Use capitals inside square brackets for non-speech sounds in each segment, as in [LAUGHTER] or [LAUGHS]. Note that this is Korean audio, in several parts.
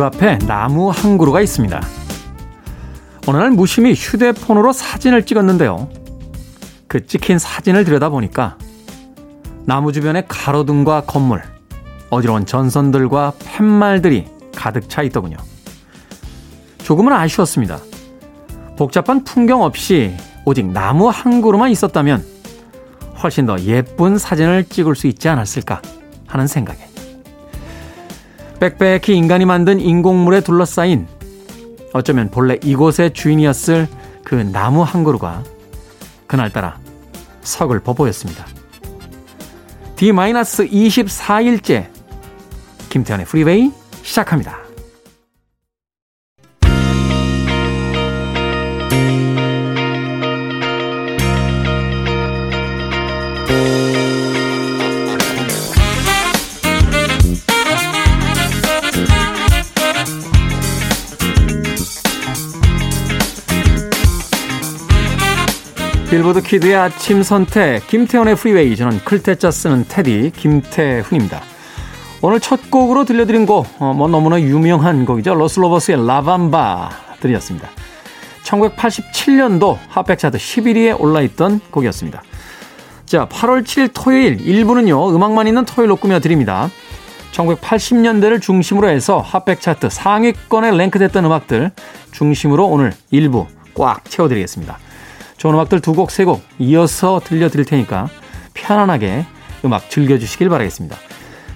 집 앞에 나무 한 그루가 있습니다. 어느 날 무심히 휴대폰으로 사진을 찍었는데요. 그 찍힌 사진을 들여다보니까 나무 주변의 가로등과 건물, 어지러운 전선들과 팻말들이 가득 차 있더군요. 조금은 아쉬웠습니다. 복잡한 풍경 없이 오직 나무 한 그루만 있었다면 훨씬 더 예쁜 사진을 찍을 수 있지 않았을까 하는 생각에 빽빽히 인간이 만든 인공물에 둘러싸인 어쩌면 본래 이곳의 주인이었을 그 나무 한 그루가 그날따라 서글퍼 보였습니다. D-24일째 김태현의 프리웨이 시작합니다. 빌보드 Kid의 아침 선택 김태훈의 Freeway 저는 클 태 자 쓰는 테디 김태훈입니다. 오늘 첫 곡으로 들려드린 곡, 어, 뭐 너무나 유명한 곡이죠. 로스 로보스의 La Bamba 들으셨습니다. 1987년도 핫백 차트 11위에 올라있던 곡이었습니다. 자, 8월 7일 토요일 1부는요, 음악만 있는 토요일로 꾸며드립니다. 1980년대를 중심으로 해서 핫백 차트 상위권에 랭크됐던 음악들 중심으로 오늘 1부 꽉 채워드리겠습니다. 좋은 음악들 두 곡, 세 곡 이어서 들려드릴 테니까 편안하게 음악 즐겨주시길 바라겠습니다.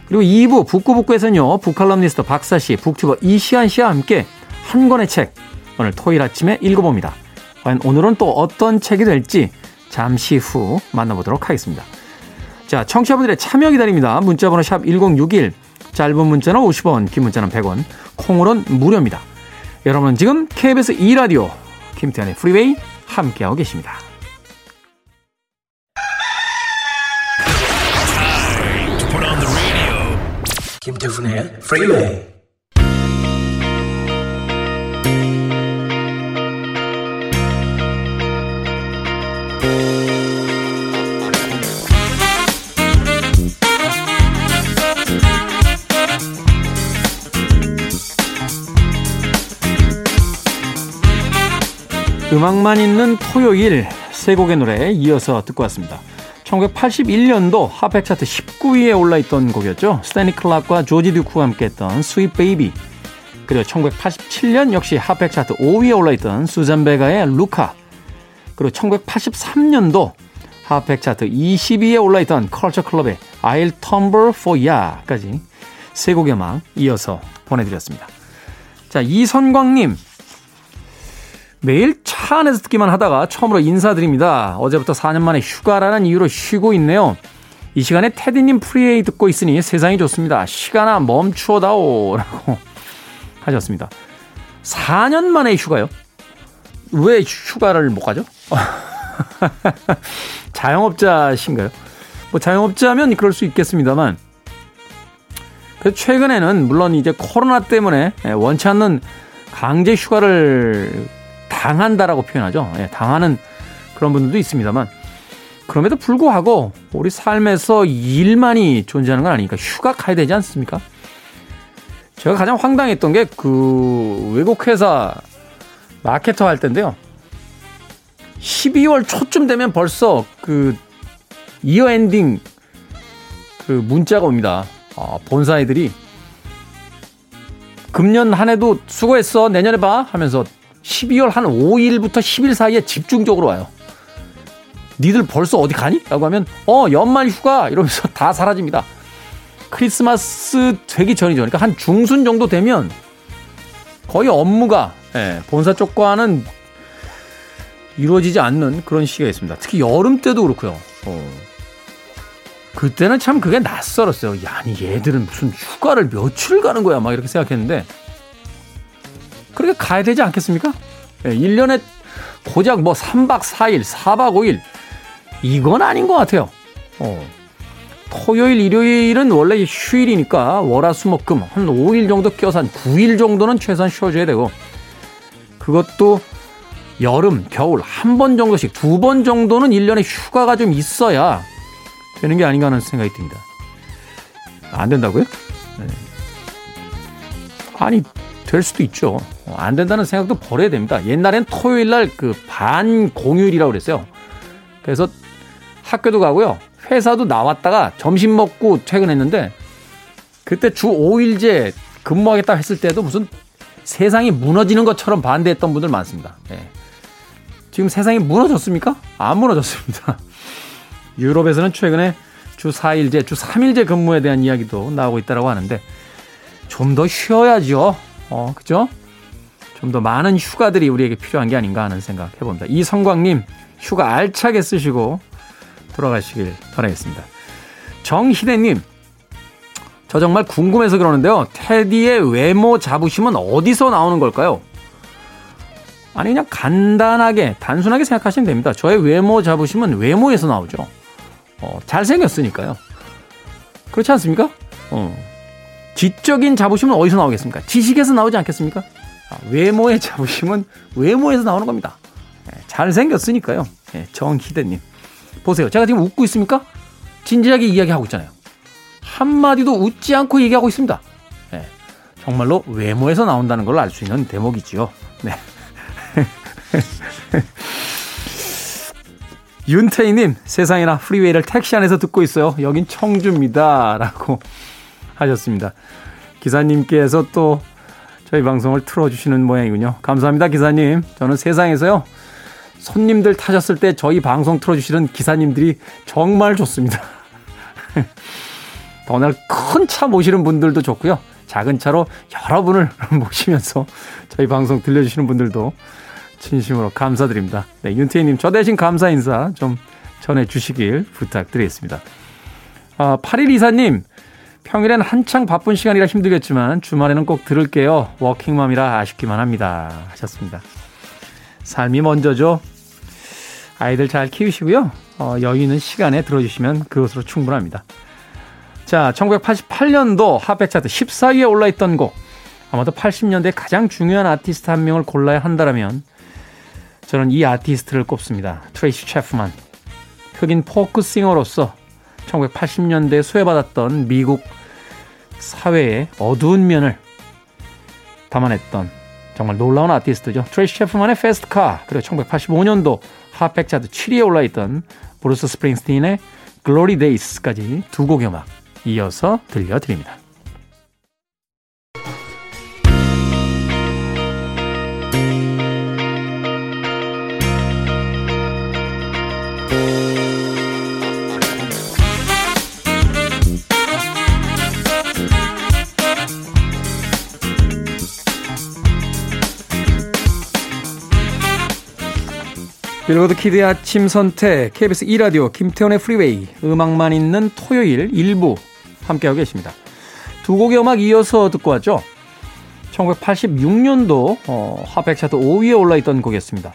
그리고 2부 북구북구에서는요. 북칼럼니스트 박사씨, 북튜버 이시안 씨와 함께 한 권의 책 오늘 토요일 아침에 읽어봅니다. 과연 오늘은 또 어떤 책이 될지 잠시 후 만나보도록 하겠습니다. 자, 청취자분들의 참여 기다립니다. 문자번호 샵 1061, 짧은 문자는 50원, 긴 문자는 100원, 콩으로는 무료입니다. 여러분은 지금 KBS 2라디오 김태훈의 Freeway 함께하고 계십니다. 김태훈의 Freeway 음악만 있는 토요일 세 곡의 노래 이어서 듣고 왔습니다. 1981년도 핫백 차트 19위에 올라있던 곡이었죠. 스탠리 클락과 조지 듀크가 함께했던 Sweet Baby 그리고 1987년 역시 핫백 차트 5위에 올라있던 수잔 베가의 Luka 그리고 1983년도 핫백 차트 22위에 올라있던 컬처 클럽의 I'll Tumble For Ya까지 세 곡의 음악 이어서 보내드렸습니다. 자 이선광님 매일 차 안에서 듣기만 하다가 처음으로 인사드립니다. 어제부터 4년 만에 휴가라는 이유로 쉬고 있네요. 이 시간에 테디님 Freeway 듣고 있으니 세상이 좋습니다. 시간아 멈추어다오. 라고 [LAUGHS] 하셨습니다. 4년 만에 휴가요? 왜 휴가를 못 가죠? [LAUGHS] 자영업자신가요? 뭐 자영업자면 그럴 수 있겠습니다만 최근에는 물론 이제 코로나 때문에 원치 않는 강제 휴가를 당한다라고 표현하죠. 예, 당하는 그런 분들도 있습니다만 그럼에도 불구하고 우리 삶에서 일만이 존재하는 건 아니니까 휴가 가야 되지 않습니까? 제가 가장 황당했던 게 그 외국 회사 마케터 할 때인데요. 12월 초쯤 되면 벌써 그 year ending 그 문자가 옵니다. 어, 본사애들이 금년 한 해도 수고했어 내년에 봐 하면서 12월 한 5일부터 10일 사이에 집중적으로 와요. 니들 벌써 어디 가니? 라고 하면 어 연말 휴가 이러면서 [LAUGHS] 다 사라집니다. 크리스마스 되기 전이죠. 그러니까 한 중순 정도 되면 거의 업무가 예, 본사 쪽과는 이루어지지 않는 그런 시기가 있습니다. 특히 여름 때도 그렇고요. 어. 그때는 참 그게 낯설었어요. 야, 아니 얘들은 무슨 휴가를 며칠 가는 거야? 막 이렇게 생각했는데 그렇게 가야 되지 않겠습니까? 예, 1년에 고작 뭐 3박 4일, 4박 5일 이건 아닌 것 같아요. 어. 토요일, 일요일은 원래 휴일이니까 월화수목금 한 5일 정도 껴서 한 9일 정도는 최소한 쉬어줘야 되고 그것도 여름, 겨울 한 번 정도씩 두 번 정도는 1년에 휴가가 좀 있어야 되는 게 아닌가 하는 생각이 듭니다. 안 된다고요? 네. 아니 될 수도 있죠. 어, 안 된다는 생각도 버려야 됩니다. 옛날엔 토요일 날 그 반 공휴일이라고 그랬어요. 그래서 학교도 가고요. 회사도 나왔다가 점심 먹고 퇴근했는데 그때 주 5일제 근무하겠다 했을 때도 무슨 세상이 무너지는 것처럼 반대했던 분들 많습니다. 예. 지금 세상이 무너졌습니까? 안 무너졌습니다. [LAUGHS] 유럽에서는 최근에 주 4일제, 주 3일제 근무에 대한 이야기도 나오고 있다고 하는데 좀 더 쉬어야죠. 어, 그죠? 좀 더 많은 휴가들이 우리에게 필요한 게 아닌가 하는 생각 해봅니다. 이성광님, 휴가 알차게 쓰시고 돌아가시길 바라겠습니다. 정희대님, 저 정말 궁금해서 그러는데요. 테디의 외모 자부심은 어디서 나오는 걸까요? 아니, 그냥 간단하게, 단순하게 생각하시면 됩니다. 저의 외모 자부심은 외모에서 나오죠. 어, 잘생겼으니까요. 그렇지 않습니까? 어. 지적인 자부심은 어디서 나오겠습니까? 지식에서 나오지 않겠습니까? 아, 외모의 자부심은 외모에서 나오는 겁니다. 네, 잘생겼으니까요. 네, 정희대님. 보세요. 제가 지금 웃고 있습니까? 진지하게 이야기하고 있잖아요. 한마디도 웃지 않고 얘기하고 있습니다. 네, 정말로 외모에서 나온다는 걸 알 수 있는 대목이지요. 네. [LAUGHS] 윤태희님, 세상에나 프리웨이를 택시 안에서 듣고 있어요. 여긴 청주입니다. 라고 하셨습니다. 기사님께서 또 저희 방송을 틀어주시는 모양이군요. 감사합니다, 기사님. 저는 세상에서요, 손님들 타셨을 때 저희 방송 틀어주시는 기사님들이 정말 좋습니다. [LAUGHS] 오늘 큰차 모시는 분들도 좋고요. 작은 차로 여러분을 [LAUGHS] 모시면서 저희 방송 들려주시는 분들도 진심으로 감사드립니다. 네, 윤태희님, 저 대신 감사 인사 좀 전해 주시길 부탁드리겠습니다. 아, 8124님, 평일엔 한창 바쁜 시간이라 힘들겠지만 주말에는 꼭 들을게요. 워킹맘이라 아쉽기만 합니다. 하셨습니다. 삶이 먼저죠. 아이들 잘 키우시고요. 어, 여유 있는 시간에 들어주시면 그것으로 충분합니다. 자, 1988년도 핫백 차트 14위에 올라있던 곡. 아마도 80년대 가장 중요한 아티스트 한 명을 골라야 한다면 저는 이 아티스트를 꼽습니다. 트레이시 채프먼. 흑인 포크 싱어로서 1980년대에 수혜받았던 미국 사회의 어두운 면을 담아냈던 정말 놀라운 아티스트죠. 트레이시 채프먼의 Fast Car 그리고 1985년도 핫백 차트 7위에 올라있던 브루스 스프링스틴의 Glory Days까지 두 곡의 음악 이어서 들려드립니다. 빌보드 Kid의 아침 선택 KBS 2라디오 김태훈의 Freeway 음악만 있는 토요일 1부 함께하고 계십니다. 두 곡의 음악 이어서 듣고 왔죠. 1986년도 어, 핫백 차트 5위에 올라있던 곡이었습니다.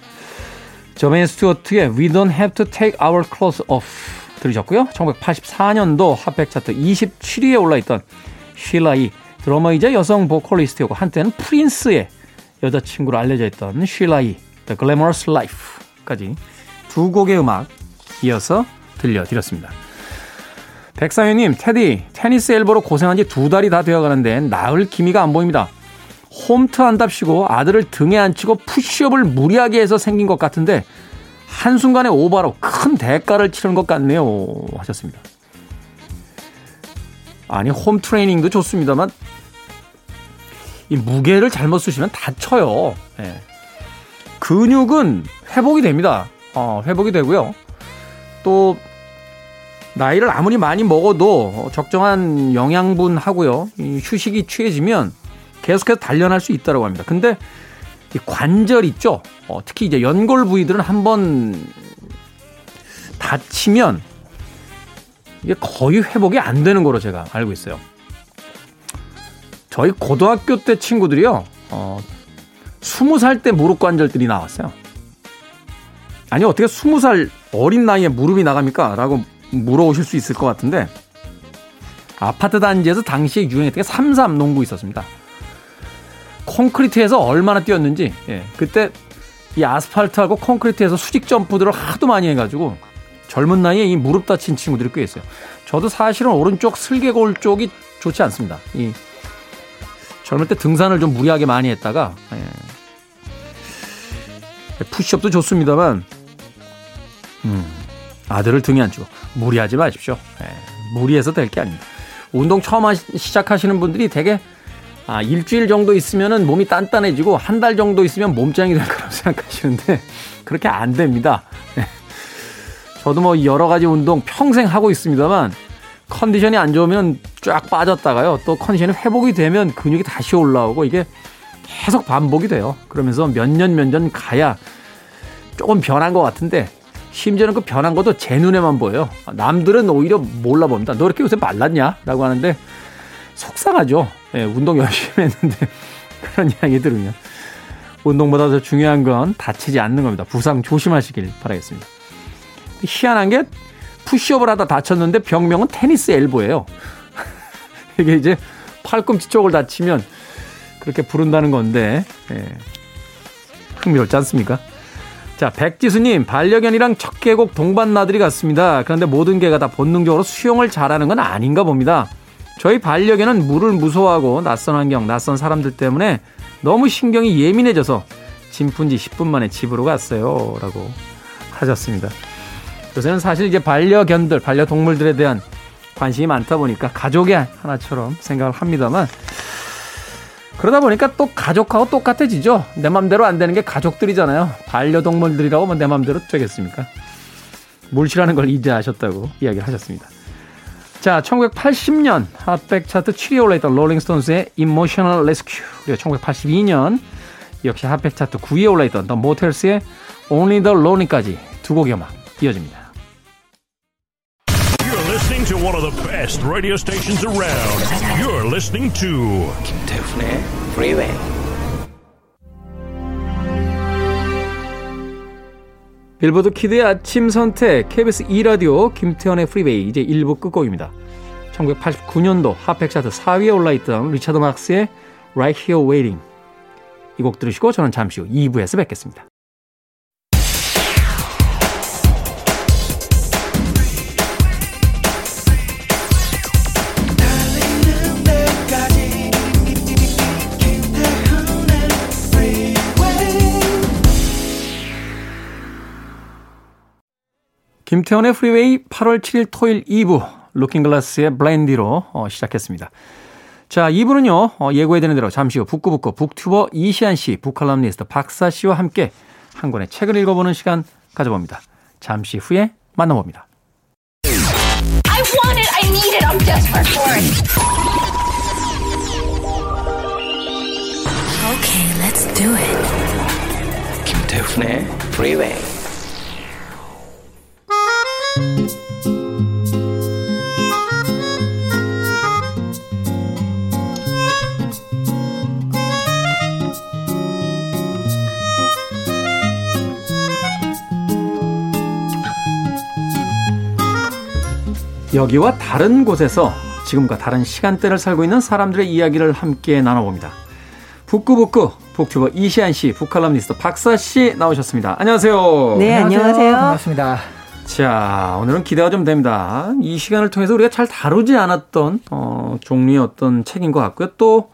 저메인 스튜어트의 We Don't Have to Take Our Clothes Off 들으셨고요. 1984년도 핫백 차트 27위에 올라있던 쉴라 E 드러머이자 여성 보컬리스트였고 한때는 프린스의 여자친구로 알려져 있던 쉴라이 The Glamorous Life 까지 두 곡의 음악 이어서 들려드렸습니다. 백상현님, 테디, 테니스 엘보로 고생한 지 두 달이 다 되어 가는데 나을 기미가 안 보입니다. 홈트 한답시고 아들을 등에 앉히고 푸시업을 무리하게 해서 생긴 것 같은데 한순간에 오바로 큰 대가를 치르는 것 같네요. 하셨습니다. 아니, 홈 트레이닝도 좋습니다만 이 무게를 잘못 쓰시면 다쳐요. 네. 근육은 회복이 됩니다. 어, 회복이 되고요. 또 나이를 아무리 많이 먹어도 적정한 영양분 하고요. 휴식이 취해지면 계속해서 단련할 수 있다고 합니다. 근데 이 관절 있죠. 어, 특히 이제 연골 부위들은 한번 다치면 이게 거의 회복이 안 되는 거로 제가 알고 있어요. 저희 고등학교 때 친구들이요. 어, 20살 때 무릎 관절들이 나왔어요. 아니, 어떻게 20살 어린 나이에 무릎이 나갑니까? 라고 물어오실 수 있을 것 같은데, 아파트 단지에서 당시에 유행했던 게33 농구 있었습니다. 콘크리트에서 얼마나 뛰었는지, 예, 그때 이 아스팔트하고 콘크리트에서 수직 점프들을 하도 많이 해가지고 젊은 나이에 이 무릎 다친 친구들이 꽤 있어요. 저도 사실은 오른쪽 슬개골 쪽이 좋지 않습니다. 이 젊을 때 등산을 좀 무리하게 많이 했다가 예. 푸시업도 좋습니다만 음, 아들을 등에 안고 무리하지 마십시오. 예. 무리해서 될 게 아닙니다. 운동 처음 하시, 시작하시는 분들이 되게 아, 일주일 정도 있으면 몸이 단단해지고 한 달 정도 있으면 몸짱이 될 거라고 [LAUGHS] 생각하시는데 그렇게 안 됩니다. 예. 저도 뭐 여러 가지 운동 평생 하고 있습니다만 컨디션이 안 좋으면 쫙 빠졌다가요. 또 컨디션이 회복이 되면 근육이 다시 올라오고 이게 계속 반복이 돼요. 그러면서 몇 년 몇 년 가야 조금 변한 것 같은데 심지어는 그 변한 것도 제 눈에만 보여요. 남들은 오히려 몰라 봅니다. 너 이렇게 요새 말랐냐? 라고 하는데 속상하죠. 예, 운동 열심히 했는데 [LAUGHS] 그런 이야기 들으면. 운동보다 더 중요한 건 다치지 않는 겁니다. 부상 조심하시길 바라겠습니다. 희한한 게 푸시업을 하다 다쳤는데 병명은 테니스 엘보예요. 이게 이제 팔꿈치 쪽을 다치면 그렇게 부른다는 건데 예. 흥미롭지 않습니까? 자, 백지수님, 반려견이랑 첫 계곡 동반 나들이 갔습니다. 그런데 모든 개가 다 본능적으로 수영을 잘하는 건 아닌가 봅니다. 저희 반려견은 물을 무서워하고 낯선 환경, 낯선 사람들 때문에 너무 신경이 예민해져서 짐 푼 지 10분 만에 집으로 갔어요. 라고 하셨습니다. 요새는 사실 이제 반려견들, 반려동물들에 대한 관심이 많다 보니까 가족의 하나처럼 생각을 합니다만 그러다 보니까 또 가족하고 똑같아지죠. 내 맘대로 안 되는 게 가족들이잖아요. 반려동물들이라고 하면 내 맘대로 되겠습니까? 물실하는 걸 이제 아셨다고 이야기를 하셨습니다. 자, 1980년 핫백 차트 7위에 올라있던 롤링스톤스의 Emotional Rescue 그리고 1982년 역시 핫백 차트 9위에 올라있던 The Motels의 Only the Lonely까지 두 곡의 음악 이어집니다. Listening to one of the best radio stations around. You're listening to 김태훈의 Freeway. 빌보드 Kid의 아침 선택 KBS 2 라디오 김태훈의 Freeway 이제 1부 끝곡입니다. 1989년도 핫백 차트 4위에 올라있던 리차드 막스의 Right Here Waiting 이 곡 들으시고 저는 잠시 후 2부에서 뵙겠습니다. 김태원의 프리웨이 8월 7일 토요일 2부 루킹글라스의 블렌디로 어, 시작했습니다. 자, 2부는요. 어, 예고해드린 대로 잠시 후 북구북구 북튜버 이시안 씨, 북칼럼니스트 박사 씨와 함께 한 권의 책을 읽어보는 시간 가져봅니다. 잠시 후에 만나봅니다. I want it. I need it. I'm desperate for it. Okay, let's do it. 김태훈의 Freeway. 여기와 다른 곳에서 지금과 다른 시간대를 살고 있는 사람들의 이야기를 함께 나눠봅니다. 북구북구 북튜버 이시안 씨, 북칼럼니스트 박사 씨 나오셨습니다. 안녕하세요. 네, 안녕하세요. 반갑습니다. 자, 오늘은 기대가 좀 됩니다. 이 시간을 통해서 우리가 잘 다루지 않았던 어, 종류의 어떤 책인 것 같고요. 또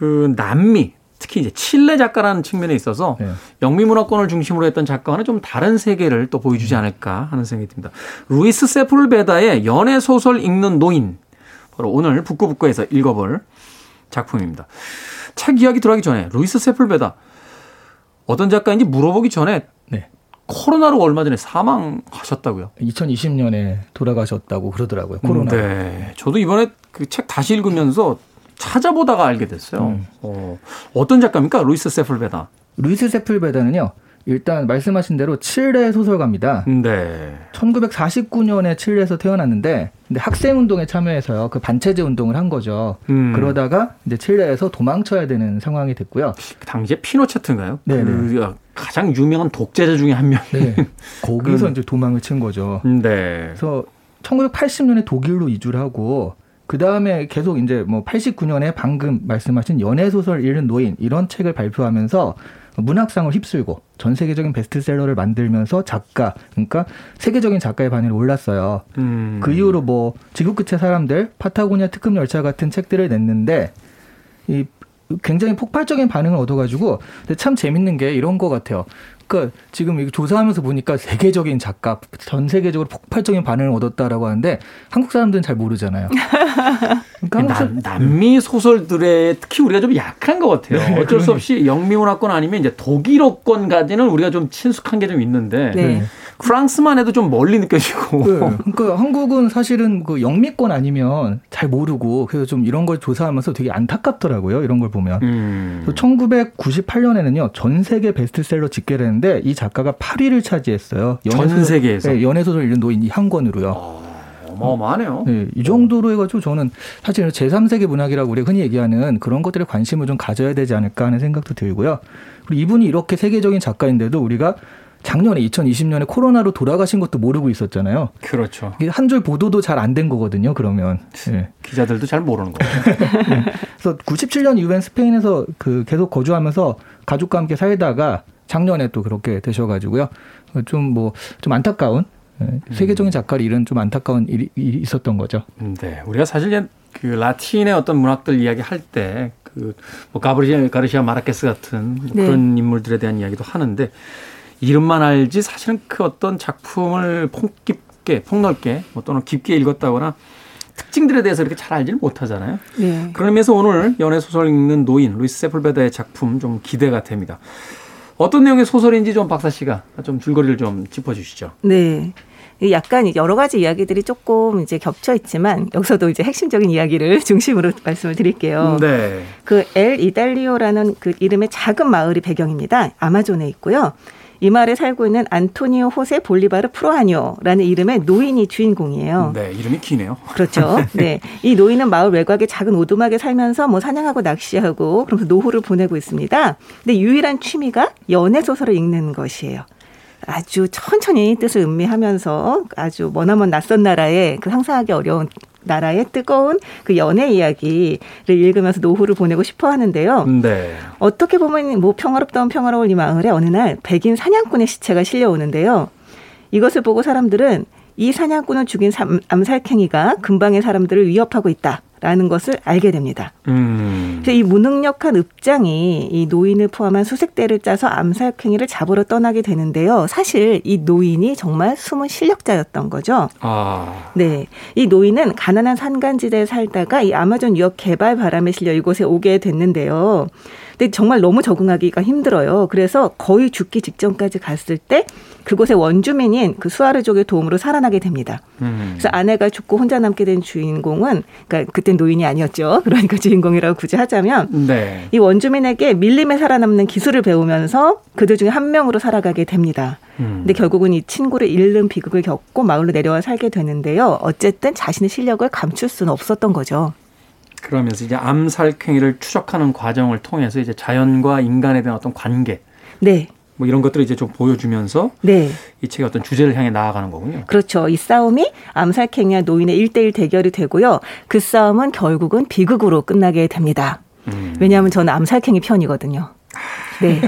그 남미, 특히 이제 칠레 작가라는 측면에 있어서 네. 영미 문화권을 중심으로 했던 작가와는 좀 다른 세계를 또 보여주지 않을까 하는 생각이 듭니다. 루이스 세풀베다의 연애 소설 읽는 노인 바로 오늘 북구북구에서 읽어볼 작품입니다. 책 이야기 들어가기 전에 루이스 세풀베다 어떤 작가인지 물어보기 전에 네. 코로나로 얼마 전에 사망하셨다고요? 2020년에 돌아가셨다고 그러더라고요. 코로나. 네. 저도 이번에 그 책 다시 읽으면서 찾아보다가 알게 됐어요. 음. 어, 어떤 작가입니까? 루이스 세풀베다. 루이스 세플베다는요. 일단 말씀하신 대로 칠레 소설가입니다. 네. 1949년에 칠레에서 태어났는데 근데 학생 운동에 참여해서요. 그 반체제 운동을 한 거죠. 음. 그러다가 이제 칠레에서 도망쳐야 되는 상황이 됐고요. 그 당시에 피노체트인가요? 네, 그 가장 유명한 독재자 중에 한 명. 네. [LAUGHS] 거기서 그- 이제 도망을 친 거죠. 네. 그래서 1980년에 독일로 이주를 하고 그 다음에 계속 이제 뭐 89년에 방금 말씀하신 연애 소설 읽는 노인 이런 책을 발표하면서 문학상을 휩쓸고 전 세계적인 베스트셀러를 만들면서 작가 그러니까 세계적인 작가의 반열에 올랐어요. 음. 그 이후로 뭐 지구 끝의 사람들, 파타고니아 특급 열차 같은 책들을 냈는데 이 굉장히 폭발적인 반응을 얻어가지고 근데 참 재밌는 게 이런 것 같아요. 그러니까 지금 이거 조사하면서 보니까 세계적인 작가 전 세계적으로 폭발적인 반응을 얻었다라고 하는데 한국 사람들은 잘 모르잖아요. 그러니까 한국 사- 남, 남미 소설들에 특히 우리가 좀 약한 것 같아요. 네, 어쩔 수 그러니- 없이 영미문화권 아니면 이제 독일어권까지는 우리가 좀 친숙한 게 좀 있는데 네. 프랑스만 해도 좀 멀리 느껴지고 네. 그러니까 한국은 사실은 그 영미권 아니면 잘 모르고 그래서 좀 이런 걸 조사하면서 되게 안타깝더라고요. 이런 걸 보면. 음. 1998년에는요 전 세계 베스트셀러 집계를 이 작가가 8위를 차지했어요. 전 연애소설- 세계에서? 네, 연애소설 읽는 노인 이한 권으로요. 어마어마하네요. 네, 이 정도로 해가지고 저는 사실 제3세계 문학이라고 우리가 흔히 얘기하는 그런 것들에 관심을 좀 가져야 되지 않을까 하는 생각도 들고요. 그리고 이분이 이렇게 세계적인 작가인데도 우리가 작년에 2020년에 코로나로 돌아가신 것도 모르고 있었잖아요. 그렇죠. 한 줄 보도도 잘 안 된 거거든요. 그러면. 예. 기자들도 잘 모르는 거예요. [LAUGHS] 그래서 97년 이후엔 스페인에서 그 계속 거주하면서 가족과 함께 살다가 작년에 또 그렇게 되셔가지고요. 좀 뭐 좀 안타까운 예, 세계적인 작가를 잃은 좀 안타까운 일이, 있었던 거죠. 네, 우리가 사실 그 라틴의 어떤 문학들 이야기 할때 그뭐 가브리엘 가르시아 마르케스 같은 뭐 네. 그런 인물들에 대한 이야기도 하는데 이름만 알지 사실은 그 어떤 작품을 폭 깊게 폭넓게 뭐 또는 깊게 읽었다거나 특징들에 대해서 이렇게 잘 알지는 못하잖아요. 네. 그런 의미에서 오늘 연애 소설 읽는 노인 루이스 세풀베다의 작품 좀 기대가 됩니다. 어떤 내용의 소설인지 좀 박사 씨가 좀 줄거리를 좀 짚어주시죠. 네. 이 약간 여러 가지 이야기들이 조금 이제 겹쳐 있지만 여기서도 이제 핵심적인 이야기를 [LAUGHS] 중심으로 말씀을 드릴게요. 네. 그 엘 이달리오라는 그 이름의 작은 마을이 배경입니다. 아마존에 있고요. 이 마을에 살고 있는 안토니오 호세 볼리바르 프로하뇨라는 이름의 노인이 주인공이에요. 네, 이름이 기네요. 그렇죠. [LAUGHS] 네. 이 노인은 마을 외곽의 작은 오두막에 살면서 뭐 사냥하고 낚시하고 그러면서 노후를 보내고 있습니다. 근데 유일한 취미가 연애 소설을 읽는 것이에요. 아주 천천히 뜻을 음미하면서 아주 머나먼 낯선 나라에 그 상상하기 어려운 나라의 뜨거운 그 연애 이야기를 읽으면서 노후를 보내고 싶어 하는데요. 네. 어떻게 보면 뭐 평화롭다면 평화로운 이 마을에 어느 날 백인 사냥꾼의 시체가 실려오는데요. 이것을 보고 사람들은 이 사냥꾼을 죽인 삼- 암살행위가 근방의 사람들을 위협하고 있다 라는 것을 알게 됩니다. 음. 이 무능력한 읍장이 이 노인을 포함한 수색 대를 짜서 암살행위를 잡으러 떠나게 되는데요. 사실 이 노인이 정말 숨은 실력자였던 거죠. 아. 네. 이 노인은 가난한 산간지대에 살다가 이 아마존 유역 개발 바람에 실려 이곳에 오게 됐는데요. 근데 정말 너무 적응하기가 힘들어요. 그래서 거의 죽기 직전까지 갔을 때 그곳의 원주민인 그 수아르족의 도움으로 살아나게 됩니다. 음. 그래서 아내가 죽고 혼자 남게 된 주인공은 그러니까 그땐 노인이 아니었죠. [LAUGHS] 그러니까 주인공이라고 굳이 하자면 네. 이 원주민에게 밀림에 살아남는 기술을 배우면서 그들 중에 한 명으로 살아가게 됩니다. 음. 근데 결국은 이 친구를 잃는 비극을 겪고 마을로 내려와 살게 되는데요. 어쨌든 자신의 실력을 감출 수는 없었던 거죠. 그러면서 이제 암살행위를 추적하는 과정을 통해서 이제 자연과 인간에 대한 어떤 관계 네. 뭐 이런 것들을 이제 좀 보여주면서 네. 이 책의 어떤 주제를 향해 나아가는 거군요. 그렇죠. 이 싸움이 암살행위와 노인의 일대일 대결이 되고요. 그 싸움은 결국은 비극으로 끝나게 됩니다. 음. 왜냐하면 저는 암살행위 편이거든요. 네.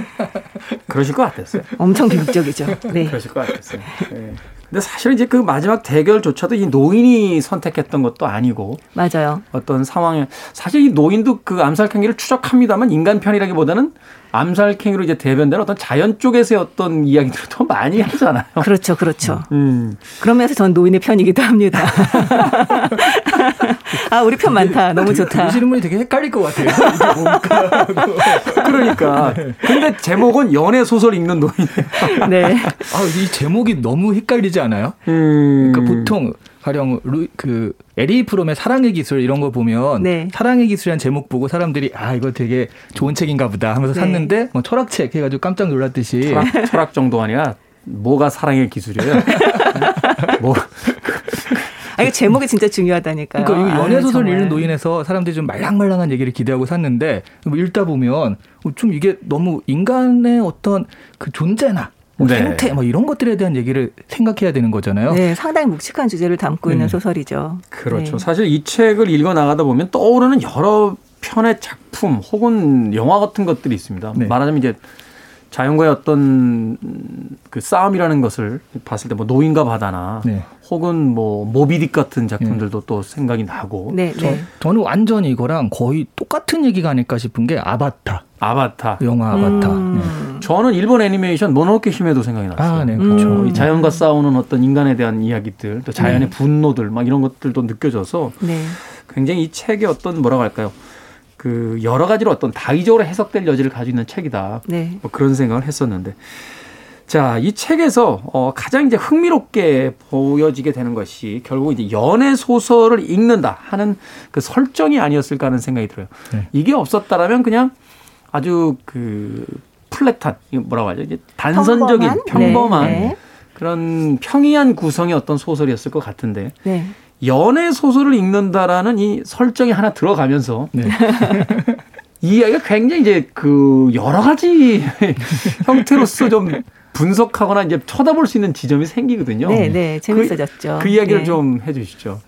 [LAUGHS] 그러실 것 같았어요. 엄청 비극적이죠. 네. 그러실 것 같았어요. 네. 근데 사실 이제 그 마지막 대결조차도 이 노인이 선택했던 것도 아니고 맞아요. 어떤 상황에 사실 이 노인도 그 암살 행위를 추적합니다만 인간 편이라기보다는 암살행위로 이제 대변되는 어떤 자연 쪽에서의 어떤 이야기들을 더 많이 하잖아요. 그렇죠. 그렇죠. 음. 그러면서 전 노인의 편이기도 합니다. [LAUGHS] 아, 우리 편 많다. 너무 좋다. 보시는 분이 되게 헷갈릴 것 같아요. 그러니까. 근데 제목은 연애 소설 읽는 노인이에요. 네. 아, 이 제목이 너무 헷갈리지 않아요? 음. 그러니까 보통 가령 루, 그 에리 프롬의 사랑의 기술 이런 거 보면 네. 사랑의 기술이란 제목 보고 사람들이 아 이거 되게 좋은 책인가 보다 하면서 네. 샀는데 뭐 철학책 해가지고 깜짝 놀랐듯이 철학, 철학 정도 아니라 뭐가 사랑의 기술이에요? [LAUGHS] 뭐 아, 이거 제목이 진짜 중요하다니까요. 그러니까 이거 연애 아, 소설. 읽는 노인에서 사람들이 좀 말랑말랑한 얘기를 기대하고 샀는데 뭐 읽다 보면 좀 이게 너무 인간의 어떤 그 존재나 뭐 네. 생태 뭐 이런 것들에 대한 얘기를 생각해야 되는 거잖아요. 네, 상당히 묵직한 주제를 담고 있는 네. 소설이죠. 그렇죠. 네. 사실 이 책을 읽어 나가다 보면 떠오르는 여러 편의 작품 혹은 영화 같은 것들이 있습니다. 네. 말하자면 이제 자연과의 어떤 그 싸움이라는 것을 봤을 때 뭐 노인과 바다나 네. 혹은 뭐 모비딕 같은 작품들도 또 생각이 나고 네, 저, 네. 저 는 완전히 이거랑 거의 똑같은 얘기가 아닐까 싶은 게 아바타 아바타. 영화 아바타. 음. 네. 저는 일본 애니메이션 모노노케 히메도 생각이 났어요. 아, 네, 음. 그렇죠. 이 자연과 싸우는 어떤 인간에 대한 이야기들, 또 자연의 분노들, 막 이런 것들도 느껴져서 네. 굉장히 이 책의 어떤 뭐라고 할까요? 그 여러 가지로 어떤 다의적으로 해석될 여지를 가지고 있는 책이다. 네. 뭐 그런 생각을 했었는데. 자, 이 책에서 어, 가장 이제 흥미롭게 보여지게 되는 것이 결국 이제 연애 소설을 읽는다 하는 그 설정이 아니었을까 하는 생각이 들어요. 네. 이게 없었다라면 그냥 아주 그 플랫한 뭐라고 하죠? 단선적인 평범한? 평범한 네, 네. 그런 평이한 구성의 어떤 소설이었을 것 같은데 네. 연애 소설을 읽는다라는 이 설정이 하나 들어가면서 네. [LAUGHS] 이 이야기가 굉장히 이제 그 여러 가지 [LAUGHS] 형태로서 좀 분석하거나 이제 쳐다볼 수 있는 지점이 생기거든요. 네, 네. 재밌어졌죠. 그, 그 이야기를 네. 좀 해주시죠.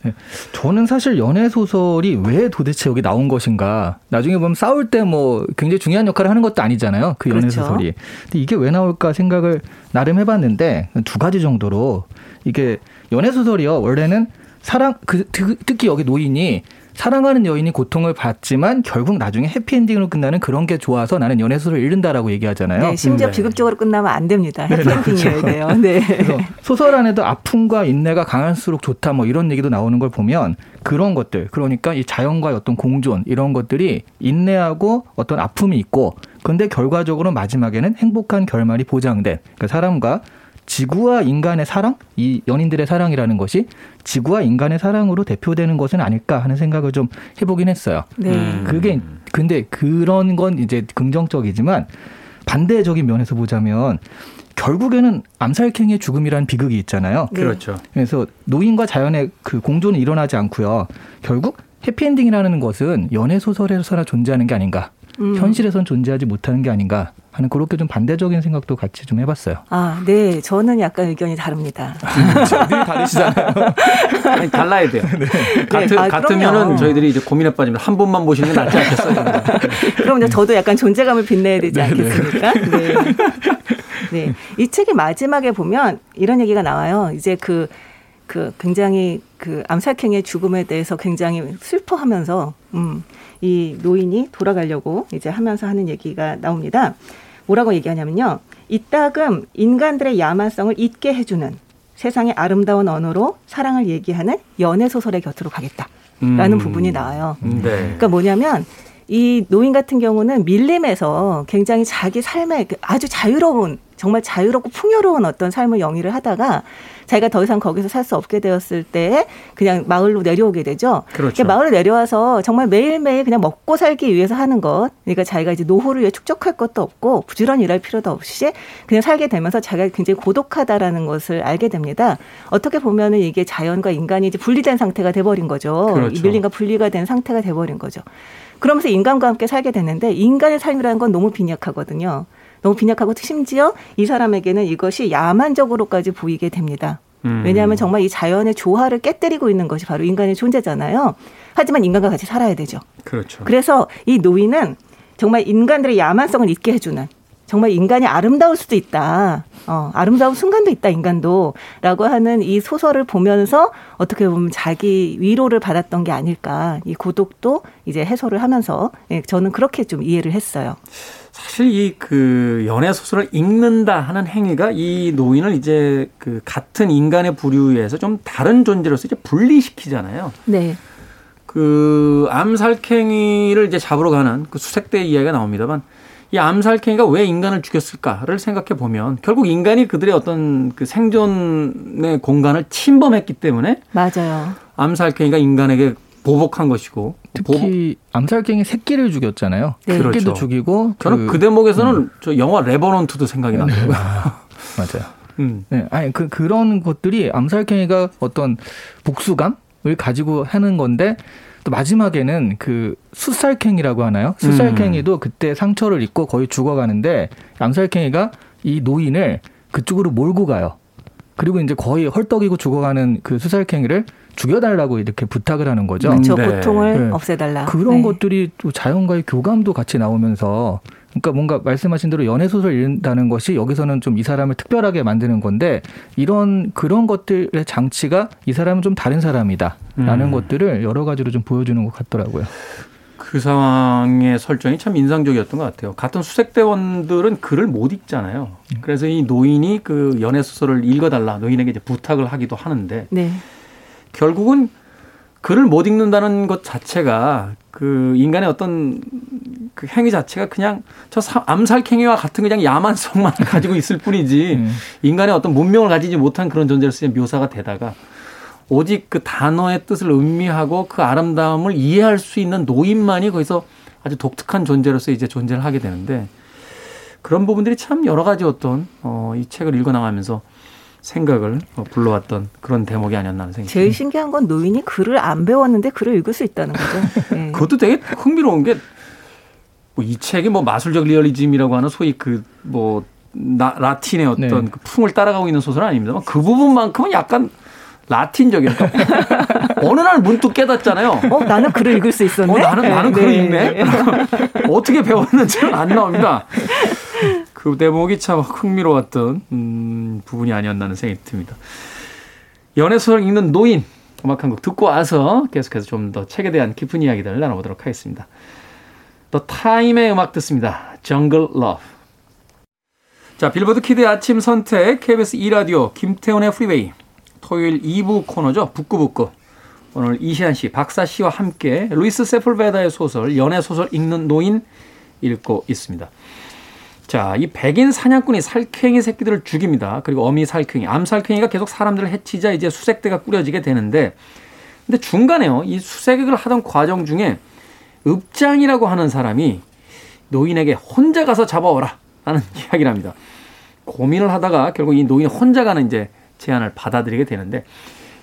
저는 사실 연애 소설이 왜 도대체 여기 나온 것인가. 나중에 보면 싸울 때 뭐 굉장히 중요한 역할을 하는 것도 아니잖아요. 그 연애 그렇죠. 소설이. 근데 이게 왜 나올까 생각을 나름 해봤는데 두 가지 정도로 이게 연애 소설이요. 원래는 사랑 그 특- 특히 여기 노인이 사랑하는 여인이 고통을 받지만 결국 나중에 해피엔딩으로 끝나는 그런 게 좋아서 나는 연애 소설을 읽는다라고 얘기하잖아요. 네, 심지어 네. 비극적으로 끝나면 안 됩니다. 해피엔딩이어야 돼요. 네. [LAUGHS] 그래서 소설 안에도 아픔과 인내가 강할수록 좋다 뭐 이런 얘기도 나오는 걸 보면 그런 것들 그러니까 이 자연과의 어떤 공존 이런 것들이 인내하고 어떤 아픔이 있고 근데 결과적으로 마지막에는 행복한 결말이 보장된 그러니까 사람과 지구와 인간의 사랑 이 연인들의 사랑이라는 것이 지구와 인간의 사랑으로 대표되는 것은 아닐까 하는 생각을 좀 해보긴 했어요. 네. 음. 그게 근데 그런 건 이제 긍정적이지만 반대적인 면에서 보자면 결국에는 암살행의 죽음이라는 비극이 있잖아요. 네. 그렇죠. 그래서 노인과 자연의 그 공존은 일어나지 않고요. 결국 해피엔딩이라는 것은 연애 소설에서나 존재하는 게 아닌가. 음. 현실에선 존재하지 못하는 게 아닌가 하는 그렇게 좀 반대적인 생각도 같이 좀 해봤어요. 아, 네. 저는 약간 의견이 다릅니다. 늘 다르시잖아요. 아니, 달라야 돼요. 같은, 아, 같으면은 그럼요. 저희들이 이제 고민에 빠지면 한 분만 보시는 게 낫지 않겠어요? [LAUGHS] 그럼 이제 저도 약간 존재감을 빛내야 되지 않겠습니까? 네. 네. 이 책의 마지막에 보면 이런 얘기가 나와요. 이제 그, 그 굉장히 그 암살행의 죽음에 대해서 굉장히 슬퍼하면서, 음, 이 노인이 돌아가려고 이제 하면서 하는 얘기가 나옵니다. 뭐라고 얘기하냐면요. 이따금 인간들의 야만성을 잊게 해주는 세상의 아름다운 언어로 사랑을 얘기하는 연애 소설의 곁으로 가겠다. 라는 음. 부분이 나와요. 네. 그러니까 뭐냐면 이 노인 같은 경우는 밀림에서 굉장히 자기 삶에 그 아주 자유로운 정말 자유롭고 풍요로운 어떤 삶을 영위를 하다가 자기가 더 이상 거기서 살 수 없게 되었을 때 그냥 마을로 내려오게 되죠. 그렇죠. 그러니까 마을로 내려와서 정말 매일매일 그냥 먹고 살기 위해서 하는 것. 그러니까 자기가 이제 노후를 위해 축적할 것도 없고 부지런히 일할 필요도 없이 그냥 살게 되면서 자기가 굉장히 고독하다라는 것을 알게 됩니다. 어떻게 보면은 이게 자연과 인간이 이제 분리된 상태가 돼버린 거죠. 그렇죠. 이 밀림과 분리가 된 상태가 돼버린 거죠. 그러면서 인간과 함께 살게 됐는데 인간의 삶이라는 건 너무 빈약하거든요. 너무 빈약하고 심지어 이 사람에게는 이것이 야만적으로까지 보이게 됩니다. 음. 왜냐하면 정말 이 자연의 조화를 깨뜨리고 있는 것이 바로 인간의 존재잖아요. 하지만 인간과 같이 살아야 되죠. 그렇죠. 그래서 이 노인은 정말 인간들의 야만성을 잊게 해주는 정말 인간이 아름다울 수도 있다. 어, 아름다운 순간도 있다, 인간도. 라고 하는 이 소설을 보면서 어떻게 보면 자기 위로를 받았던 게 아닐까. 이 고독도 이제 해소를 하면서 예, 저는 그렇게 좀 이해를 했어요. 사실 이 그 연애 소설을 읽는다 하는 행위가 이 노인을 이제 그 같은 인간의 부류에서 좀 다른 존재로서 이제 분리시키잖아요. 네. 그 암살행위를 이제 잡으러 가는 그 수색대 이야기가 나옵니다만 이 암살행위가 왜 인간을 죽였을까를 생각해 보면 결국 인간이 그들의 어떤 그 생존의 공간을 침범했기 때문에 맞아요. 암살행위가 인간에게 보복한 것이고 보복- 특히 암살갱이 새끼를 죽였잖아요. 네. 새끼도 그렇죠. 죽이고 저는 그, 대목에서는 저 영화 레버넌트도 생각이 나요. 맞아요. [LAUGHS] 음. 네, 아니 그 그런 것들이 암살갱이가 어떤 복수감을 가지고 하는 건데 또 마지막에는 그 숫살갱이라고 하나요? 숫살갱이도 그때 상처를 입고 거의 죽어가는데 암살갱이가 이 노인을 그쪽으로 몰고 가요. 그리고 이제 거의 헐떡이고 죽어가는 그 수살캥이를 죽여달라고 이렇게 부탁을 하는 거죠. 그렇죠. 네. 고통을 네. 없애달라. 그런 네. 것들이 또 자연과의 교감도 같이 나오면서 그러니까 뭔가 말씀하신 대로 연애 소설 읽는다는 것이 여기서는 좀 이 사람을 특별하게 만드는 건데 이런 그런 것들의 장치가 이 사람은 좀 다른 사람이다라는 음. 것들을 여러 가지로 좀 보여주는 것 같더라고요. 그 상황의 설정이 참 인상적이었던 것 같아요. 같은 수색대원들은 글을 못 읽잖아요. 그래서 이 노인이 그 연애 소설을 읽어달라 노인에게 이제 부탁을 하기도 하는데 네. 결국은 글을 못 읽는다는 것 자체가 그 인간의 어떤 그 행위 자체가 그냥 저 사- 암살행위와 같은 그냥 야만성만 [LAUGHS] 가지고 있을 뿐이지 음. 인간의 어떤 문명을 가지지 못한 그런 존재로서의 묘사가 되다가 오직 그 단어의 뜻을 음미하고 그 아름다움을 이해할 수 있는 노인만이 거기서 아주 독특한 존재로서 이제 존재를 하게 되는데 그런 부분들이 참 여러 가지 어떤 어, 이 책을 읽어 나가면서 생각을 어, 불러왔던 그런 대목이 아니었나 하는 생각이 제일. 신기한 건 노인이 글을 안 배웠는데 글을 읽을 수 있다는 거죠. [LAUGHS] 네. 그것도 되게 흥미로운 게, 뭐 이 책이 뭐 마술적 리얼리즘이라고 하는 소위 그, 뭐, 나, 라틴의 어떤 네. 그 풍을 따라가고 있는 소설은 아닙니다만 그 부분만큼은 약간 라틴적이에요. 그러니까 [LAUGHS] 어느 날 문득 깨닫잖아요. 어, 나는 글을 읽을 수 있었네. 어, 나는, 나는 네. 글을 읽네? [LAUGHS] 어떻게 배웠는지는 안 나옵니다. 그 대목이 참 흥미로웠던, 음, 부분이 아니었나 하는 생각이 듭니다. 연애 소설 읽는 노인, 음악 한 곡 듣고 와서 계속해서 좀 더 책에 대한 깊은 이야기들을 나눠보도록 하겠습니다. The Time의 음악 듣습니다. Jungle Love. 자, 빌보드 키드의 아침 선택, KBS 2 라디오, 김태훈의 프리웨이. 토요일 2부 코너죠. 북구북구. 오늘 이시안 씨, 박사 씨와 함께 루이스 세플베다의 소설, 연애 소설 읽는 노인 읽고 있습니다. 자, 이 백인 사냥꾼이 살쾡이 새끼들을 죽입니다. 그리고 어미 살쾡이, 암 살쾡이가 계속 사람들을 해치자 이제 수색대가 꾸려지게 되는데, 근데 중간에요, 이 수색을 하던 과정 중에 읍장이라고 하는 사람이 노인에게 혼자 가서 잡아오라 라는 [LAUGHS] 이야기를 합니다. 고민을 하다가 결국 이 노인이 혼자 가는 이제 제안을 받아들이게 되는데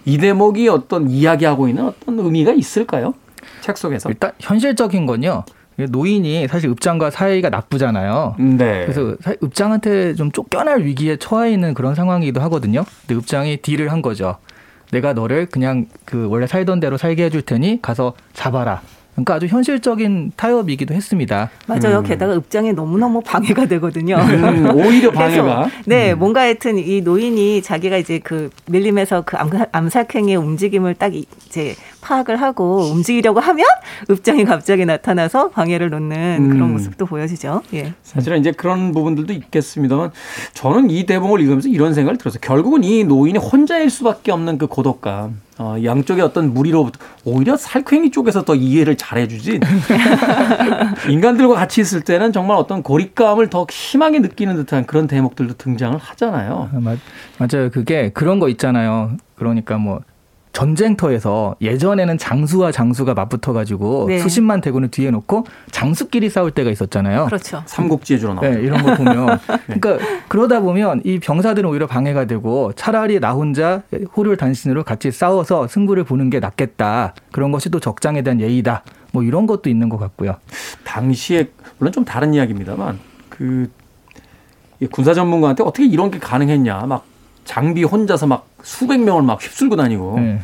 이 대목이 어떤 이야기하고 있는 어떤 의미가 있을까요? 책 속에서. 일단 현실적인 건요. 노인이 사실 읍장과 사이가 나쁘잖아요. 네. 그래서 사- 읍장한테 좀 쫓겨날 위기에 처해 있는 그런 상황이기도 하거든요. 근데 읍장이 딜을 한 거죠. 내가 너를 그냥 그 원래 살던 대로 살게 해줄 테니 가서 잡아라. 그러니까 아주 현실적인 타협이기도 했습니다. 맞아요. 음. 게다가 읍장에 너무너무 방해가 되거든요. 음, [LAUGHS] 오히려 방해가. 네, 뭔가 하여튼 이 노인이 자기가 이제 그 밀림에서 그 암- 암살행의 움직임을 딱 이- 이제 파악을 하고 움직이려고 하면 읍장이 갑자기 나타나서 방해를 놓는 그런 음. 모습도 보여지죠. 예. 사실은 이제 그런 부분들도 있겠습니다만 저는 이 대목을 읽으면서 이런 생각을 들었어요. 결국은 이 노인이 혼자일 수밖에 없는 그 고독감. 어, 양쪽의 어떤 무리로부터 오히려 살쾡이 쪽에서 더 이해를 잘해주지. [LAUGHS] 인간들과 같이 있을 때는 정말 어떤 고립감을 더 심하게 느끼는 듯한 그런 대목들도 등장을 하잖아요. 아, 맞, 맞아요. 그게 그런 거 있잖아요. 그러니까 뭐 전쟁터에서 예전에는 장수와 장수가 맞붙어가지고 네. 수십만 대군을 뒤에 놓고 장수끼리 싸울 때가 있었잖아요. 그렇죠. 삼국지에 주로 나오죠. 네, 이런 거 보면 [LAUGHS] 그러니까 그러다 보면 이 병사들은 오히려 방해가 되고 차라리 나 혼자 호를 단신으로 같이 싸워서 승부를 보는 게 낫겠다. 그런 것이 또 적장에 대한 예의다. 뭐 이런 것도 있는 것 같고요. 당시에 물론 좀 다른 이야기입니다만 그이 군사 전문가한테 어떻게 이런 게 가능했냐 막 장비 혼자서 막 수백 명을 막 휩쓸고 다니고 네.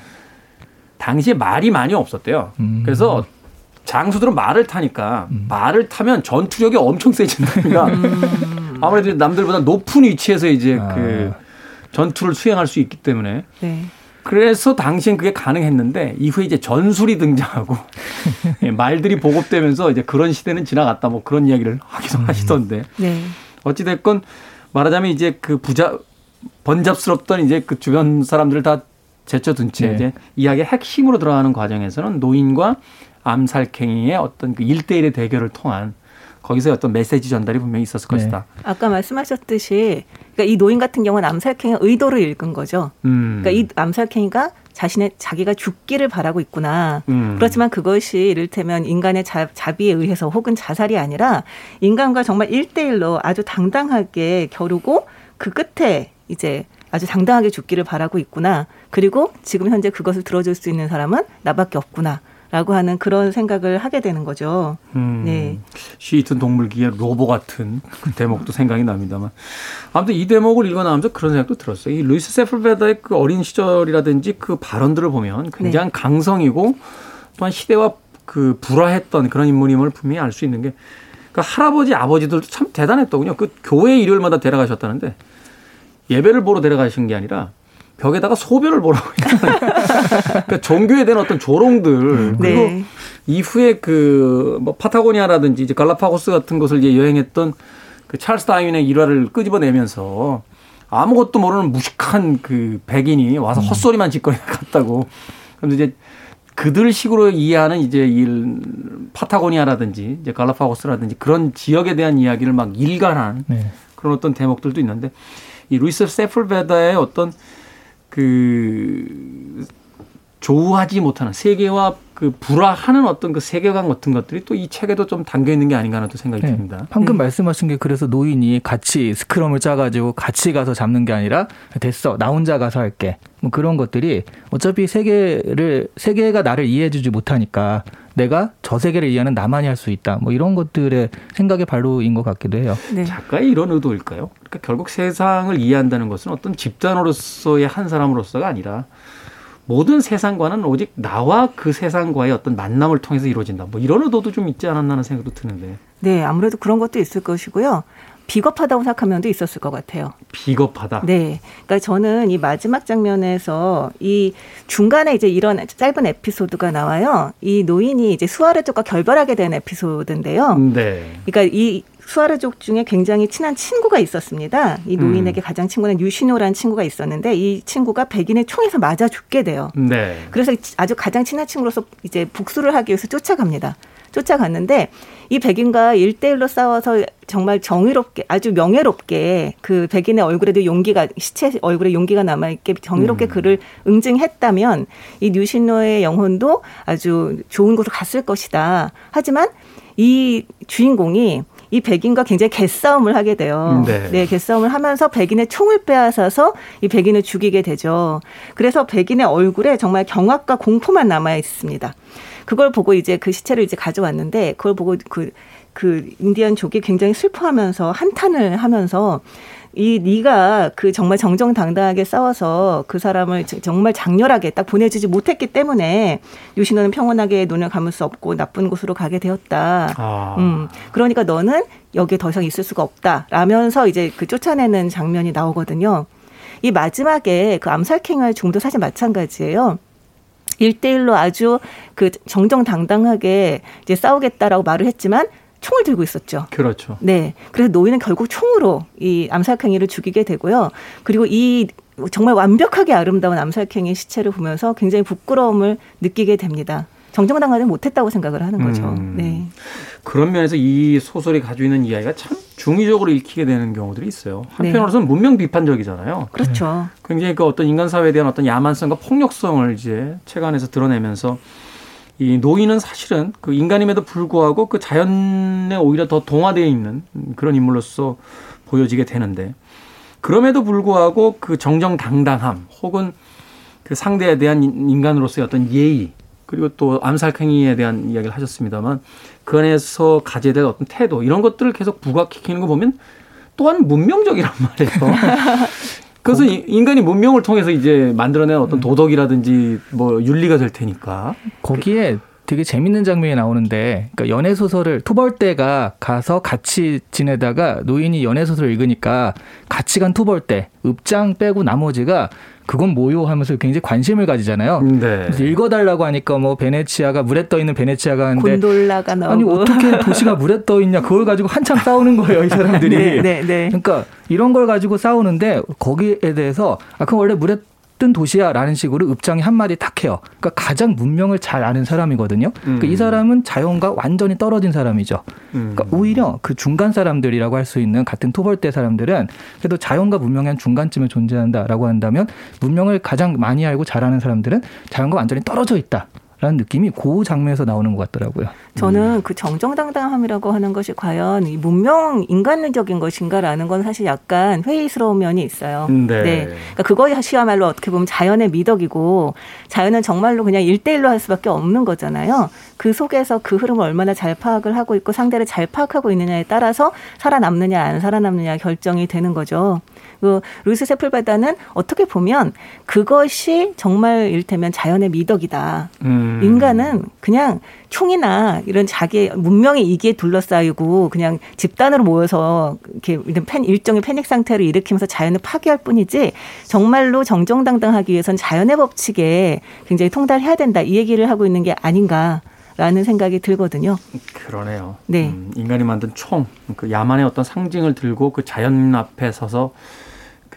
당시에 말이 많이 없었대요. 음. 그래서 장수들은 말을 타니까 말을 타면 전투력이 엄청 세진다니까 [LAUGHS] 아무래도 남들보다 높은 위치에서 이제 아. 그 전투를 수행할 수 있기 때문에 네. 그래서 당시엔 그게 가능했는데 이후에 이제 전술이 등장하고 [LAUGHS] 예, 말들이 보급되면서 이제 그런 시대는 지나갔다 뭐 그런 이야기를 하기도 하시던데 네. 어찌됐건 말하자면 이제 그 부자 번잡스럽던 이제 그 주변 사람들을 다 제쳐둔 채 네. 이제 이야기의 핵심으로 들어가는 과정에서는 노인과 암살갱이의 어떤 그 1대1의 대결을 통한 거기서 어떤 메시지 전달이 분명히 있었을 네. 것이다. 아까 말씀하셨듯이 그러니까 이 노인 같은 경우는 암살행의 의도를 읽은 거죠. 음. 그러니까 이 암살행이가 자신의 자기가 죽기를 바라고 있구나. 음. 그렇지만 그것이 이를테면 인간의 자, 자비에 의해서 혹은 자살이 아니라 인간과 정말 일대일로 아주 당당하게 겨루고 그 끝에 이제 아주 당당하게 죽기를 바라고 있구나. 그리고 지금 현재 그것을 들어줄 수 있는 사람은 나밖에 없구나. 라고 하는 그런 생각을 하게 되는 거죠. 음, 네. 시이튼 동물기의 로보 같은 그 대목도 생각이 납니다만. 아무튼 이 대목을 읽어나오면서 그런 생각도 들었어요. 이 루이스 세플베다의 그 어린 시절이라든지 그 발언들을 보면 굉장히 강성이고 또한 시대와 그 불화했던 그런 인물임을 분명히 알 수 있는 게그 할아버지 아버지들도 참 대단했더군요. 그 교회 일요일마다 데려가셨다는데 예배를 보러 데려가신 게 아니라 벽에다가 소변을 보라고 했잖아요. 그러니까 종교에 대한 어떤 조롱들 그리고 네. 이후에 그 뭐 파타고니아라든지 이제 갈라파고스 같은 곳을 이제 여행했던 그 찰스 다윈의 일화를 끄집어내면서 아무것도 모르는 무식한 그 백인이 와서 헛소리만 짓거리 갔다고. 그럼 이제 그들 식으로 이해하는 이제 일 파타고니아라든지 이제 갈라파고스라든지 그런 지역에 대한 이야기를 막 일관한 네. 그런 어떤 대목들도 있는데 이 루이스 세플베다의 어떤 그 조우하지 못하는 세계와 그 불화하는 어떤 그 세계관 같은 것들이 또 이 책에도 좀 담겨 있는 게 아닌가 하는 또 생각이 네. 듭니다. 방금 네. 말씀하신 게 그래서 노인이 같이 스크럼을 짜가지고 같이 가서 잡는 게 아니라 됐어 나 혼자 가서 할게 뭐 그런 것들이 어차피 세계를 세계가 나를 이해해주지 못하니까 내가 저 세계를 이해하는 나만이 할 수 있다 뭐 이런 것들의 생각의 발로인 것 같기도 해요. 네. 작가의 이런 의도일까요? 그러니까 결국 세상을 이해한다는 것은 어떤 집단으로서의 한 사람으로서가 아니라 모든 세상과는 오직 나와 그 세상과의 어떤 만남을 통해서 이루어진다. 뭐 이런 의도도 좀 있지 않았나 하는 생각도 드는데 네, 아무래도 그런 것도 있을 것이고요. 비겁하다고 생각한 면도 있었을 것 같아요. 비겁하다. 네. 그러니까 저는 이 마지막 장면에서 이 중간에 이제 이런 짧은 에피소드가 나와요. 이 노인이 이제 수아르족과 결별하게 된 에피소드인데요. 네. 그러니까 이 수아르족 중에 굉장히 친한 친구가 있었습니다. 이 노인에게 음. 가장 친구는 유시노라는 친구가 있었는데 이 친구가 백인의 총에서 맞아 죽게 돼요. 네. 그래서 아주 가장 친한 친구로서 이제 복수를 하기 위해서 쫓아갑니다. 쫓아갔는데 이 백인과 일대일로 싸워서 정말 정의롭게 아주 명예롭게 그 백인의 얼굴에도 용기가 시체 얼굴에 용기가 남아 있게 정의롭게 음. 그를 응징했다면 이 뉴신노의 영혼도 아주 좋은 곳으로 갔을 것이다. 하지만 이 주인공이 이 백인과 굉장히 개싸움을 하게 돼요. 네. 개싸움을 하면서 백인의 총을 빼앗아서 이 백인을 죽이게 되죠. 그래서 백인의 얼굴에 정말 경악과 공포만 남아 있습니다. 그걸 보고 이제 그 시체를 이제 가져왔는데 그걸 보고 그, 그 인디언 족이 굉장히 슬퍼하면서 한탄을 하면서 이 네가 그 정말 정정당당하게 싸워서 그 사람을 정- 정말 장렬하게 딱 보내주지 못했기 때문에 유신호는 평온하게 눈을 감을 수 없고 나쁜 곳으로 가게 되었다. 아. 음, 그러니까 너는 여기에 더 이상 있을 수가 없다. 라면서 이제 그 쫓아내는 장면이 나오거든요. 이 마지막에 그 암살킹할 중도 사실 마찬가지예요. 일대일로 아주 그 정정당당하게 이제 싸우겠다라고 말을 했지만 총을 들고 있었죠. 그렇죠. 네. 그래서 노인은 결국 총으로 이 암살행위를 죽이게 되고요. 그리고 이 정말 완벽하게 아름다운 암살행위 시체를 보면서 굉장히 부끄러움을 느끼게 됩니다. 정정당하지 못했다고 생각을 하는 거죠. 음. 네. 그런 면에서 이 소설이 가지고 있는 이야기가 참 중의적으로 읽히게 되는 경우들이 있어요. 네. 한편으로서는 문명 비판적이잖아요. 그렇죠. 굉장히 그 어떤 인간 사회에 대한 어떤 야만성과 폭력성을 이제 책 안에서 드러내면서 이 노인은 사실은 그 인간임에도 불구하고 그 자연에 오히려 더 동화되어 있는 그런 인물로서 보여지게 되는데 그럼에도 불구하고 그 정정당당함 혹은 그 상대에 대한 인- 인간으로서의 어떤 예의 그리고 또 암살행위에 대한 이야기를 하셨습니다만 그 안에서 가져야 될 어떤 태도 이런 것들을 계속 부각시키는 거 보면 또한 문명적이란 말이에요. [LAUGHS] 그래서 이- 인간이 문명을 통해서 이제 만들어낸 어떤 도덕이라든지 뭐 윤리가 될 테니까. 거기에 되게 재밌는 장면이 나오는데 그러니까 연애 소설을 투벌대가 가서 같이 지내다가 노인이 연애 소설을 읽으니까 같이 간 투벌대 읍장 빼고 나머지가 그건 뭐요 하면서 굉장히 관심을 가지잖아요. 네. 그래서 읽어달라고 하니까 뭐 베네치아가 물에 떠 있는 베네치아가 하는데 곤돌라가 나오고. 아니 어떻게 도시가 물에 떠 있냐 그걸 가지고 한참 싸우는 거예요 이 사람들이. 네, 네, 네. 그러니까 이런 걸 가지고 싸우는데 거기에 대해서 아 그럼 원래 물에 뜬 도시야라는 식으로 읍장이 한마디 탁 해요. 그러니까 가장 문명을 잘 아는 사람이거든요. 그러니까 음. 이 사람은 자연과 완전히 떨어진 사람이죠. 음. 그러니까 오히려 그 중간 사람들이라고 할 수 있는 같은 토벌대 사람들은 그래도 자연과 문명의 한 중간쯤에 존재한다라고 한다면 문명을 가장 많이 알고 잘하는 사람들은 자연과 완전히 떨어져 있다. 라는 느낌이 그 장면에서 나오는 것 같더라고요. 저는 그 정정당당함이라고 하는 것이 과연 이 문명 인간적인 것인가라는 건 사실 약간 회의스러운 면이 있어요. 네. 그러니까 그것이야말로 어떻게 보면 자연의 미덕이고 자연은 정말로 그냥 일대일로 할 수밖에 없는 거잖아요. 그 속에서 그 흐름을 얼마나 잘 파악을 하고 있고 상대를 잘 파악하고 있느냐에 따라서 살아남느냐 안 살아남느냐 결정이 되는 거죠. 그 루이스 세플바다는 어떻게 보면 그것이 정말 일테면 자연의 미덕이다. 음. 인간은 그냥 총이나 이런 자기 문명의 이기에 둘러싸이고 그냥 집단으로 모여서 이렇게 팬 일종의 패닉 상태를 일으키면서 자연을 파괴할 뿐이지 정말로 정정당당하기 위해선 자연의 법칙에 굉장히 통달해야 된다 이 얘기를 하고 있는 게 아닌가. 라는 생각이 들거든요. 그러네요. 네. 음, 인간이 만든 총, 그 야만의 어떤 상징을 들고 그 자연 앞에 서서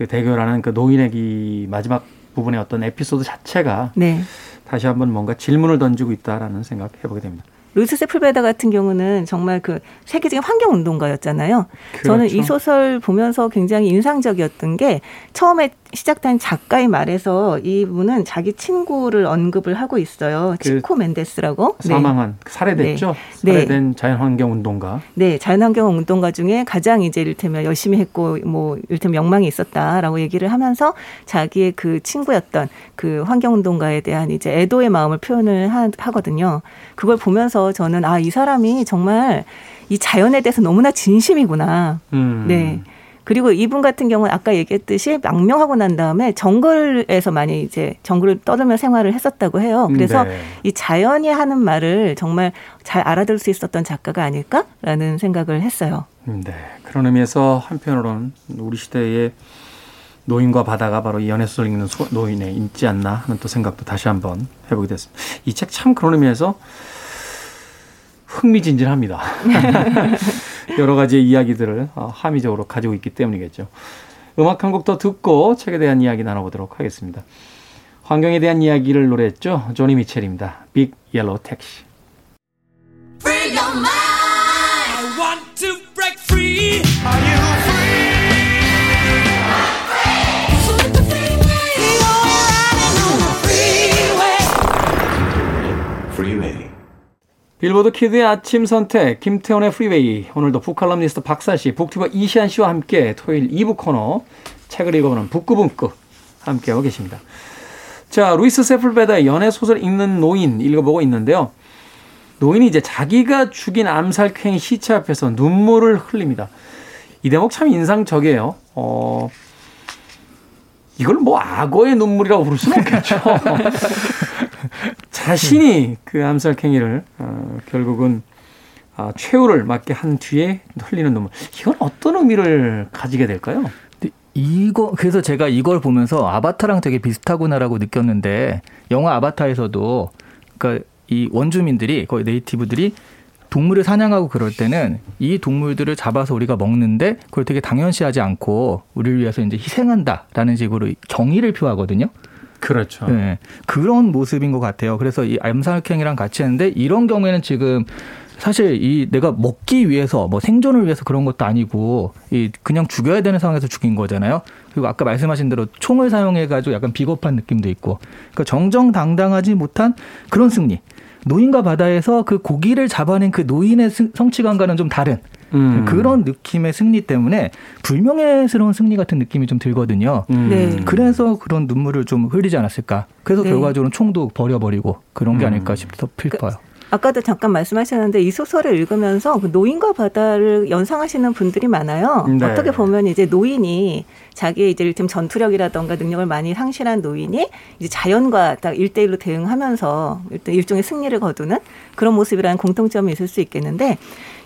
그 대결하는 그 노인의 이 마지막 부분의 어떤 에피소드 자체가 네. 다시 한번 뭔가 질문을 던지고 있다라는 생각 해보게 됩니다. 루이스 세플베다 같은 경우는 정말 그 세계적인 환경 운동가였잖아요. 저는 이 그렇죠. 소설 보면서 굉장히 인상적이었던 게 처음에 시작된 작가의 말에서 이분은 자기 친구를 언급을 하고 있어요. 그 치코 멘데스라고. 네. 사망한 살해됐죠. 네. 살해된 자연환경 운동가. 네, 자연환경 운동가 중에 가장 이제 이를테면 열심히 했고 뭐 이를테면 명망이 있었다라고 얘기를 하면서 자기의 그 친구였던 그 환경 운동가에 대한 이제 애도의 마음을 표현을 하, 하거든요. 그걸 보면서 저는 아, 이 사람이 정말 이 자연에 대해서 너무나 진심이구나. 음. 네. 그리고 이분 같은 경우는 아까 얘기했듯이 망명하고 난 다음에 정글에서 많이 이제 정글을 떠들며 생활을 했었다고 해요. 그래서 네. 이 자연이 하는 말을 정말 잘 알아들 수 있었던 작가가 아닐까라는 생각을 했어요. 네. 그런 의미에서 한편으로는 우리 시대의 노인과 바다가 바로 이 연애소설 읽는 소- 노인에 있지 않나 하는 또 생각도 다시 한번 해보게 됐습니다. 이 책 참 그런 의미에서 흥미진진합니다. [LAUGHS] 여러 가지의 이야기들을 어, 함의적으로 가지고 있기 때문이겠죠. 음악 한 곡 더 듣고 책에 대한 이야기 나눠보도록 하겠습니다. 환경에 대한 이야기를 노래했죠. 조니 미첼입니다. Big Yellow Taxi. 빌보드 키드의 아침 선택 김태훈의 프리웨이 오늘도 북칼럼니스트 박사 씨, 북튜버 이시안 씨와 함께 토요일 2부 코너 책을 읽어보는 북구북구 함께하고 계십니다. 자, 루이스 세플베다의 연애 소설 읽는 노인 읽어보고 있는데요. 노인이 이제 자기가 죽인 암살쾡이 시체 앞에서 눈물을 흘립니다. 이 대목 참 인상적이에요. 어, 이걸 뭐 악어의 눈물이라고 부를 수는 없겠죠. [LAUGHS] 자신이 그 암살행위를 어, 결국은 아, 최후를 맞게 한 뒤에 흘리는 눈물. 이건 어떤 의미를 가지게 될까요? 이거 그래서 제가 이걸 보면서 아바타랑 되게 비슷하구나라고 느꼈는데 영화 아바타에서도 그러니까 이 원주민들이 거의 네이티브들이 동물을 사냥하고 그럴 때는 이 동물들을 잡아서 우리가 먹는데 그걸 되게 당연시하지 않고 우리를 위해서 이제 희생한다라는 식으로 경의를 표하거든요. 그렇죠. 네, 그런 모습인 것 같아요. 그래서 이 암살행위랑 같이 했는데 이런 경우에는 지금 사실 이 내가 먹기 위해서 뭐 생존을 위해서 그런 것도 아니고 이 그냥 죽여야 되는 상황에서 죽인 거잖아요. 그리고 아까 말씀하신 대로 총을 사용해 가지고 약간 비겁한 느낌도 있고 그러니까 정정당당하지 못한 그런 승리. 노인과 바다에서 그 고기를 잡아낸 그 노인의 승- 성취감과는 좀 다른 음. 그런 느낌의 승리 때문에 불명예스러운 승리 같은 느낌이 좀 들거든요. 음. 네. 그래서 그런 눈물을 좀 흘리지 않았을까. 그래서 네. 결과적으로 총도 버려버리고 그런 게 음. 아닐까 싶어 싶어요. 아까도 잠깐 말씀하셨는데 이 소설을 읽으면서 그 노인과 바다를 연상하시는 분들이 많아요. 네. 어떻게 보면 이제 노인이 자기의 이제 일팀 전투력이라던가 능력을 많이 상실한 노인이 이제 자연과 딱 일대일로 대응하면서 일단 일종의 승리를 거두는 그런 모습이라는 공통점이 있을 수 있겠는데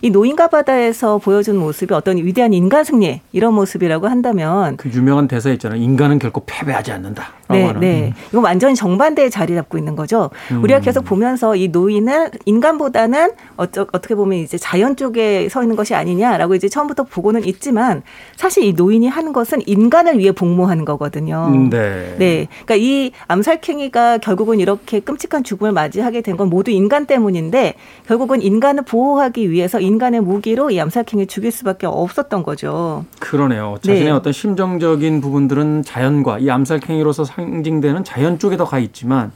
이 노인과 바다에서 보여준 모습이 어떤 위대한 인간 승리 이런 모습이라고 한다면 그 유명한 대사 있잖아요. 인간은 결코 패배하지 않는다. 네. 네. 이건 완전히 정반대의 자리 잡고 있는 거죠. 음. 우리가 계속 보면서 이 노인은 인간보다는 어쩌, 어떻게 보면 이제 자연 쪽에 서 있는 것이 아니냐라고 이제 처음부터 보고는 있지만 사실 이 노인이 하는 것은 인간을 위해 복무하는 거거든요. 음, 네. 네. 그러니까 이 암살행위가 결국은 이렇게 끔찍한 죽음을 맞이하게 된 건 모두 인간 때문인데 결국은 인간을 보호하기 위해서 인간의 무기로 이 암살행위를 죽일 수밖에 없었던 거죠. 그러네요. 자신의 네. 어떤 심정적인 부분들은 자연과 이 암살행위로서 상 징되는 자연 쪽에 더 가 있지만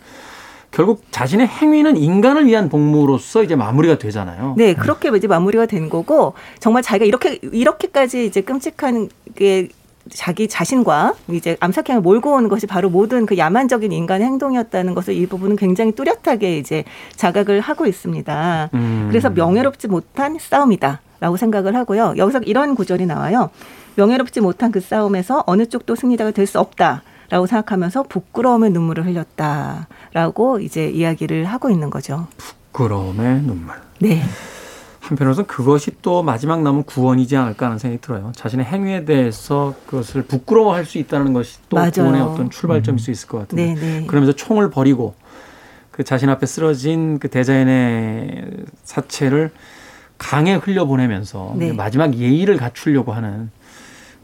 결국 자신의 행위는 인간을 위한 복무로서 이제 마무리가 되잖아요. 네, 그렇게 이제 마무리가 된 거고 정말 자기가 이렇게 이렇게까지 이제 끔찍한 게 자기 자신과 이제 암살행을 몰고 오는 것이 바로 모든 그 야만적인 인간의 행동이었다는 것을 이 부분은 굉장히 뚜렷하게 이제 자각을 하고 있습니다. 음. 그래서 명예롭지 못한 싸움이다라고 생각을 하고요. 여기서 이런 구절이 나와요. 명예롭지 못한 그 싸움에서 어느 쪽도 승리자가 될 수 없다. 라고 생각하면서 부끄러움의 눈물을 흘렸다라고 이제 이야기를 하고 있는 거죠. 부끄러움의 눈물. 네. 한편으로는 그것이 또 마지막 남은 구원이지 않을까 하는 생각이 들어요. 자신의 행위에 대해서 그것을 부끄러워할 수 있다는 것이 또 맞아요. 구원의 어떤 출발점일 수 있을 것 같은데. 네, 네. 그러면서 총을 버리고 그 자신 앞에 쓰러진 그 대자연의 사체를 강에 흘려보내면서 네. 마지막 예의를 갖추려고 하는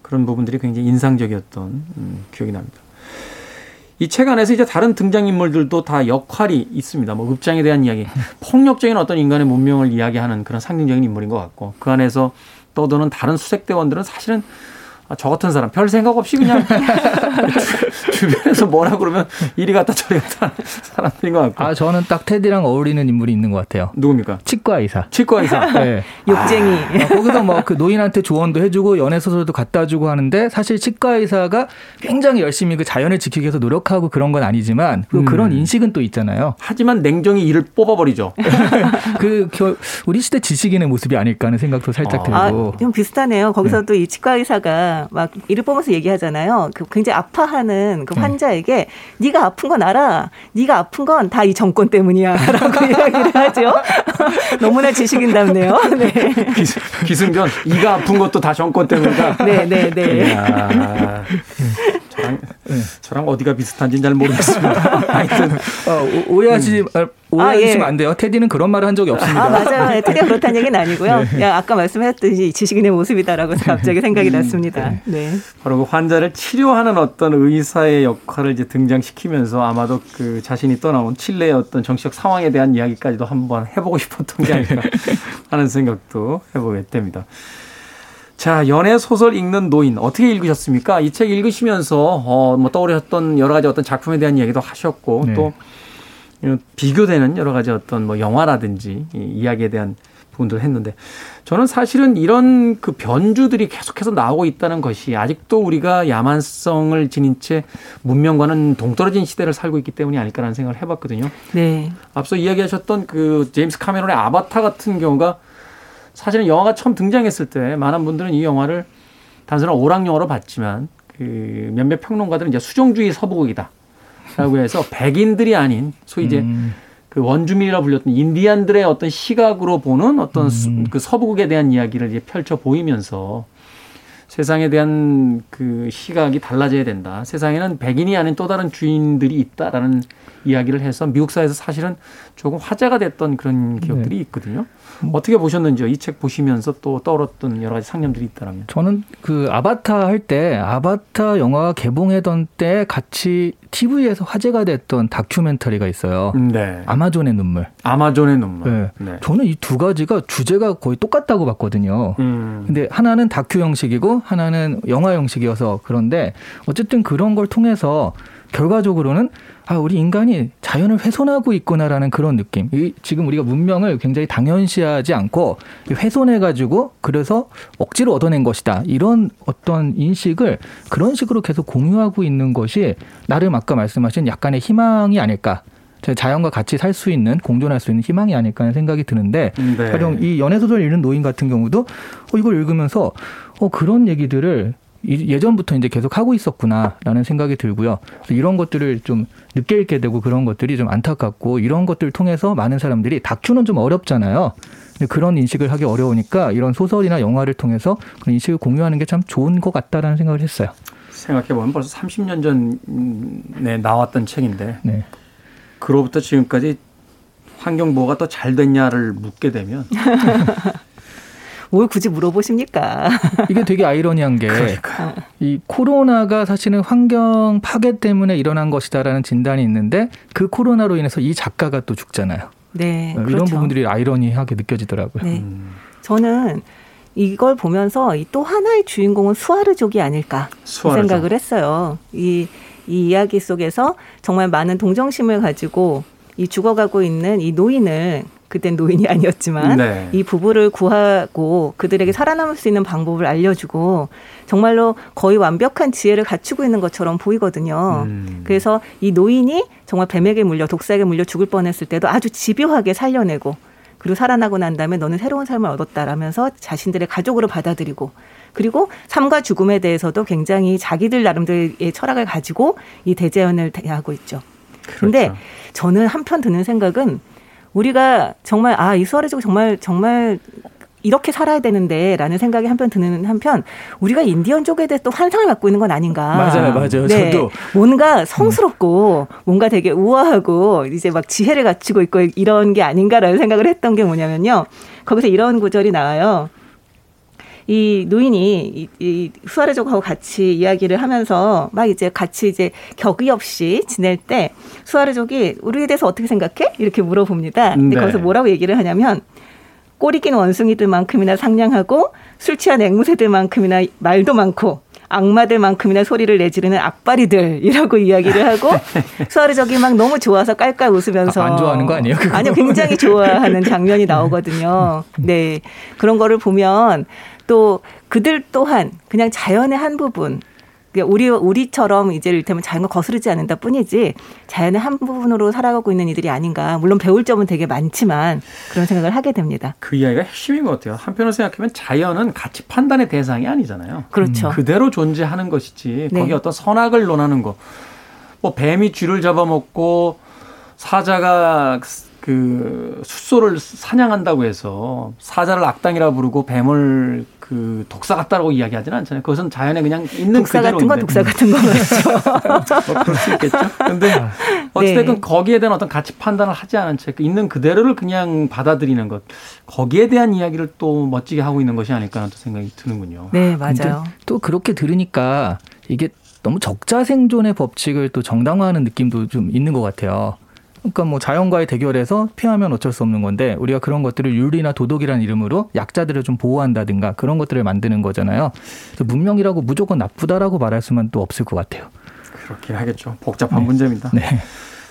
그런 부분들이 굉장히 인상적이었던 음, 기억이 납니다. 이 책 안에서 이제 다른 등장인물들도 다 역할이 있습니다. 뭐 읍장에 대한 이야기, 폭력적인 어떤 인간의 문명을 이야기하는 그런 상징적인 인물인 것 같고 그 안에서 떠도는 다른 수색대원들은 사실은 아, 저 같은 사람 별 생각 없이 그냥 주- [LAUGHS] 주변에서 뭐라 그러면 이리 갔다 저리 갔다 하는 사람들인 것 같고 아 저는 딱 테디랑 어울리는 인물이 있는 것 같아요. 누굽니까? 치과 의사. 치과 의사. [LAUGHS] 네. 욕쟁이. 어, 거기서 뭐그 노인한테 조언도 해주고 연애 소설도 갖다 주고 하는데 사실 치과 의사가 굉장히 열심히 그 자연을 지키기 위해서 노력하고 그런 건 아니지만 또 음. 그런 인식은 또 있잖아요. 하지만 냉정히 이를 뽑아버리죠. [LAUGHS] 그 겨- 우리 시대 지식인의 모습이 아닐까 하는 생각도 살짝 아, 들고. 아, 좀 비슷하네요. 거기서도 이 치과 의사가 막 이를 보면서 얘기하잖아요. 그 굉장히 아파하는 그 환자에게 네가 아픈 건 알아. 네가 아픈 건 다 이 정권 때문이야라고 [LAUGHS] 이야기를 하죠. [LAUGHS] 너무나 지식인답네요. [LAUGHS] 네. 기승, 기승전 이가 아픈 것도 다 정권 때문이다. 네, 네, 네. 저랑, 저랑 어디가 비슷한지는 잘 모르겠습니다. 하여튼 어, 오- 오해하시 아, 오해하시면 아, 예. 안 돼요. 테디는 그런 말을 한 적이 없습니다. 아, 맞아요. 테디가 그렇다는 얘기는 아니고요. 야, 아까 말씀하셨듯이 지식인의 모습이다라고 갑자기 생각이 났습니다. 네. 바로 그 환자를 치료하는 어떤 의사의 역할을 이제 등장시키면서 아마도 그 자신이 떠나온 칠레의 어떤 정치적 상황에 대한 이야기까지도 한번 해보고 [LAUGHS] 싶었던 게 아닐까 [LAUGHS] 하는 생각도 해보게 됩니다. 자, 연애 소설 읽는 노인 어떻게 읽으셨습니까? 이 책 읽으시면서 어, 뭐 떠오르셨던 여러 가지 어떤 작품에 대한 이야기도 하셨고 네. 또 비교되는 여러 가지 어떤 뭐 영화라든지 이 이야기에 대한 부분도 했는데 저는 사실은 이런 그 변주들이 계속해서 나오고 있다는 것이 아직도 우리가 야만성을 지닌 채 문명과는 동떨어진 시대를 살고 있기 때문이 아닐까라는 생각을 해봤거든요. 네. 앞서 이야기하셨던 그 제임스 카메론의 아바타 같은 경우가 사실은 영화가 처음 등장했을 때 많은 분들은 이 영화를 단순한 오락 영화로 봤지만 그 몇몇 평론가들은 이제 수정주의 서부극이다. 라고 해서 백인들이 아닌 소위 이제 음. 그 원주민이라 불렸던 인디안들의 어떤 시각으로 보는 어떤 수- 음. 그 서부국에 대한 이야기를 이제 펼쳐 보이면서 세상에 대한 그 시각이 달라져야 된다. 세상에는 백인이 아닌 또 다른 주인들이 있다라는 이야기를 해서 미국 사회에서 사실은 조금 화제가 됐던 그런 기억들이 있거든요. 어떻게 보셨는지요? 이 책 보시면서 또 떠올랐던 여러 가지 상념들이 있다라면. 저는 그 아바타 할 때 아바타 영화가 개봉하던 때 같이 TV에서 화제가 됐던 다큐멘터리가 있어요. 네. 아마존의 눈물. 아마존의 눈물. 네. 네. 저는 이 두 가지가 주제가 거의 똑같다고 봤거든요. 음. 근데 하나는 다큐 형식이고 하나는 영화 형식이어서 그런데 어쨌든 그런 걸 통해서 결과적으로는 아 우리 인간이 자연을 훼손하고 있구나라는 그런 느낌. 이 지금 우리가 문명을 굉장히 당연시하지 않고 훼손해 가지고 그래서 억지로 얻어낸 것이다. 이런 어떤 인식을 그런 식으로 계속 공유하고 있는 것이 나름 아까 말씀하신 약간의 희망이 아닐까. 자연과 같이 살 수 있는 공존할 수 있는 희망이 아닐까 하는 생각이 드는데 네. 가령 이 연애 소설 읽는 노인 같은 경우도 어, 이걸 읽으면서 어, 그런 얘기들을 이- 예전부터 이제 계속 하고 있었구나라는 생각이 들고요. 이런 것들을 좀 늦게 읽게 되고 그런 것들이 좀 안타깝고 이런 것들 을 통해서 많은 사람들이 다큐는 좀 어렵잖아요. 그런 인식을 하기 어려우니까 이런 소설이나 영화를 통해서 그런 인식을 공유하는 게 참 좋은 것 같다라는 생각을 했어요. 생각해보면 벌써 30년 전에 나왔던 책인데 네. 그로부터 지금까지 환경보호가 더 잘 됐냐를 묻게 되면 [LAUGHS] 뭘 굳이 물어보십니까? [LAUGHS] 이게 되게 아이러니한 게이 코로나가 사실은 환경 파괴 때문에 일어난 것이다라는 진단이 있는데 그 코로나로 인해서 이 작가가 또 죽잖아요. 네. 이런 그렇죠. 부분들이 아이러니하게 느껴지더라고요. 네. 음, 저는 이걸 보면서 이또 하나의 주인공은 수아르족이 아닐까 이 수아르족. 생각을 했어요. 이, 이 이야기 속에서 정말 많은 동정심을 가지고 이 죽어가고 있는 이 노인을 그땐 노인이 아니었지만 네. 이 부부를 구하고 그들에게 살아남을 수 있는 방법을 알려주고 정말로 거의 완벽한 지혜를 갖추고 있는 것처럼 보이거든요. 음. 그래서 이 노인이 정말 뱀에게 물려 독사에게 물려 죽을 뻔했을 때도 아주 집요하게 살려내고 그리고 살아나고 난 다음에 너는 새로운 삶을 얻었다라면서 자신들의 가족으로 받아들이고 그리고 삶과 죽음에 대해서도 굉장히 자기들 나름대로의 철학을 가지고 이 대제연을 대하고 있죠. 근데 그렇죠. 저는 한편 드는 생각은 우리가 정말 아 이 수아레족 정말 정말 이렇게 살아야 되는데라는 생각이 한편 드는 한편 우리가 인디언족에 대해 또 환상을 갖고 있는 건 아닌가. 맞아요, 맞아요. 네. 저도. 뭔가 성스럽고 뭔가 되게 우아하고 이제 막 지혜를 갖추고 있고 이런 게 아닌가라는 생각을 했던 게 뭐냐면요. 거기서 이런 구절이 나와요. 이 노인이 이, 이 수아레족하고 같이 이야기를 하면서 막 이제 같이 이제 격의 없이 지낼 때 수아레족이 우리에 대해서 어떻게 생각해? 이렇게 물어봅니다. 근데 네. 거기서 뭐라고 얘기를 하냐면 꼬리 낀 원숭이들만큼이나 상냥하고 술 취한 앵무새들만큼이나 말도 많고 악마들만큼이나 소리를 내지르는 악바리들이라고 이야기를 하고 [LAUGHS] 수아르족이 막 너무 좋아서 깔깔 웃으면서 아, 안 좋아하는 거 아니에요, 그거? 아니요, 굉장히 좋아하는 장면이 나오거든요. [LAUGHS] 네, 그런 거를 보면 또 그들 또한 그냥 자연의 한 부분. 그러니까 우리 우리처럼 이제 이를테면 자연과 거스르지 않는다 뿐이지 자연의 한 부분으로 살아가고 있는 이들이 아닌가. 물론 배울 점은 되게 많지만 그런 생각을 하게 됩니다. 그 이야기가 핵심인 것 같아요. 한편으로 생각하면 자연은 가치 판단의 대상이 아니잖아요. 그렇죠. 그대로 존재하는 것이지 네. 거기 어떤 선악을 논하는 거. 뭐 뱀이 쥐를 잡아먹고 사자가 그 숫소를 사냥한다고 해서 사자를 악당이라 부르고 뱀을 그 독사 같다라고 이야기하지는 않잖아요. 그것은 자연에 그냥 있는 독사 그대로인데. 같은 건 독사 같은 거죠. 뭐 그럴 수 있겠죠. 근데 어찌됐든 네. 거기에 대한 어떤 가치 판단을 하지 않은 채 있는 그대로를 그냥 받아들이는 것. 거기에 대한 이야기를 또 멋지게 하고 있는 것이 아닐까 하는 또 생각이 드는군요. 네, 맞아요. 또 그렇게 들으니까 이게 너무 적자 생존의 법칙을 또 정당화하는 느낌도 좀 있는 것 같아요. 그러니까 뭐 자연과의 대결에서 피하면 어쩔 수 없는 건데 우리가 그런 것들을 윤리나 도덕이라는 이름으로 약자들을 좀 보호한다든가 그런 것들을 만드는 거잖아요. 그래서 문명이라고 무조건 나쁘다라고 말할 수만 또 없을 것 같아요. 그렇긴 하겠죠. 복잡한 문제입니다. 네.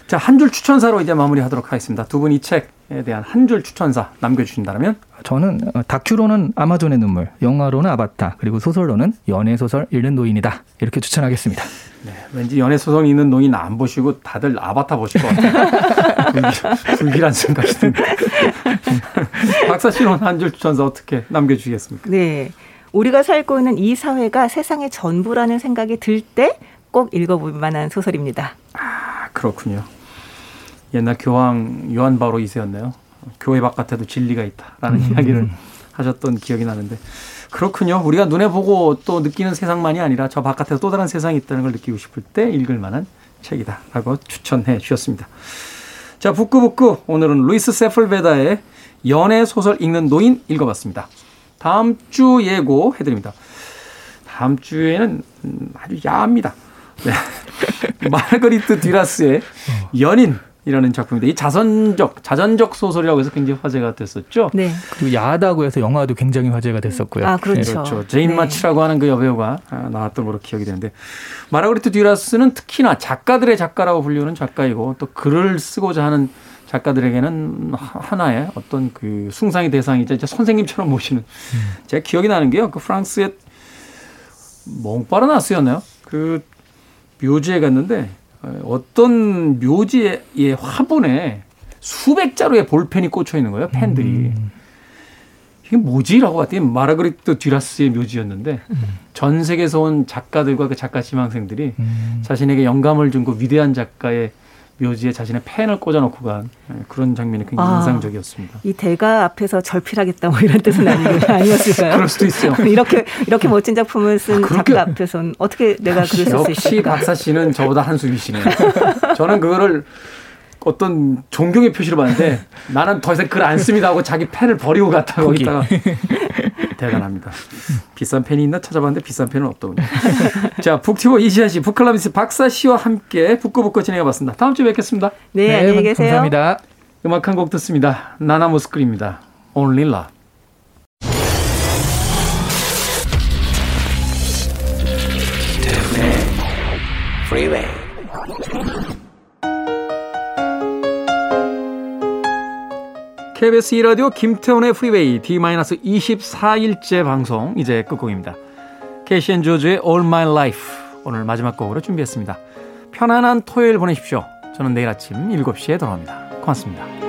자, 한 줄 추천사로 이제 마무리하도록 하겠습니다. 두 분 이 책에 대한 한 줄 추천사 남겨주신다면? 저는 어, 다큐로는 아마존의 눈물, 영화로는 아바타, 그리고 소설로는 연애 소설 읽는 노인이다 이렇게 추천하겠습니다. 네, 왠지 연애 소설 있는 노인 안 보시고 다들 아바타 보실 것 같아요. 불길- [LAUGHS] 불길한 생각이 듭니다. [LAUGHS] 박사 씨는 한 줄 추천사 어떻게 남겨주시겠습니까? 네. 우리가 살고 있는 이 사회가 세상의 전부라는 생각이 들 때 꼭 읽어볼 만한 소설입니다. 아, 그렇군요. 옛날 교황 요한 바로 2세였네요. 교회 바깥에도 진리가 있다라는 이야기를 하셨던 기억이 나는데 그렇군요. 우리가 눈에 보고 또 느끼는 세상만이 아니라 저 바깥에도 또 다른 세상이 있다는 걸 느끼고 싶을 때 읽을 만한 책이다라고 추천해 주셨습니다. 자, 북구북구 오늘은 루이스 세플베다의 연애 소설 읽는 노인 읽어봤습니다. 다음 주 예고 해드립니다. 다음 주에는 음, 아주 야합니다. 네. [LAUGHS] 마르거리트 듀라스의 연인 이라는 작품입니다. 이 자선적 자전적 소설이라고 해서 굉장히 화제가 됐었죠. 네. 그리고 야하다고 해서 영화도 굉장히 화제가 됐었고요. 아, 그렇죠. 그렇죠. 제인 네. 마치라고 하는 그 여배우가 아, 나왔던 걸로 기억이 되는데 마르거리트 듀라스는 특히나 작가들의 작가라고 불리는 작가이고 또 글을 쓰고자 하는 작가들에게는 하- 하나의 어떤 그 숭상의 대상이자 이제 선생님처럼 모시는 제가 기억이 나는 게요. 그 프랑스의 몽파르나스였나요? 그 묘지에 갔는데 어, 어떤 묘지의 화분에 수백 자루의 볼펜이 꽂혀 있는 거예요. 펜들이. 이게 뭐지라고 봤더니 마르그리트 듀라스의 묘지였는데 전 세계에서 온 작가들과 그 작가 지망생들이 자신에게 영감을 준 그 위대한 작가의 묘지에 자신의 펜을 꽂아놓고 간 예, 그런 장면이 굉장히 아. 인상적이었습니다. 이 대가 앞에서 절필하겠다 뭐 이런 뜻은 아니, [LAUGHS] 아니었을까요? 그럴 수도 있어요. [LAUGHS] 이렇게 이렇게 멋진 작품을 쓴 아, 작가 앞에서는 어떻게 내가 글을 쓸수 역시 있을까? 박사 씨는 저보다 한 수 위시네요. [LAUGHS] 저는 그거를 어떤 존경의 표시로 봤는데 나는 더 이상 글 안 씁니다 하고 자기 펜을 버리고 갔다. 거기다가 대단합니다. 비싼 펜이 있나 찾아봤는데 비싼 펜은 없더군요. 자, 북티버 이시아 씨, 북클라미스 박사 씨와 함께 북구북구 진행해봤습니다. 다음 주에 뵙겠습니다. 네, 안녕히 계세요. 감사합니다. 음악 한 곡 듣습니다. 나나 모스크입니다. Only Love. Freeway. KBS 2라디오 김태훈의 프리웨이 D-24일째 방송 이제 끝곡입니다. 캐시 앤 조즈의 All My Life 오늘 마지막 곡으로 준비했습니다. 편안한 토요일 보내십시오. 저는 내일 아침 7시에 돌아옵니다. 고맙습니다.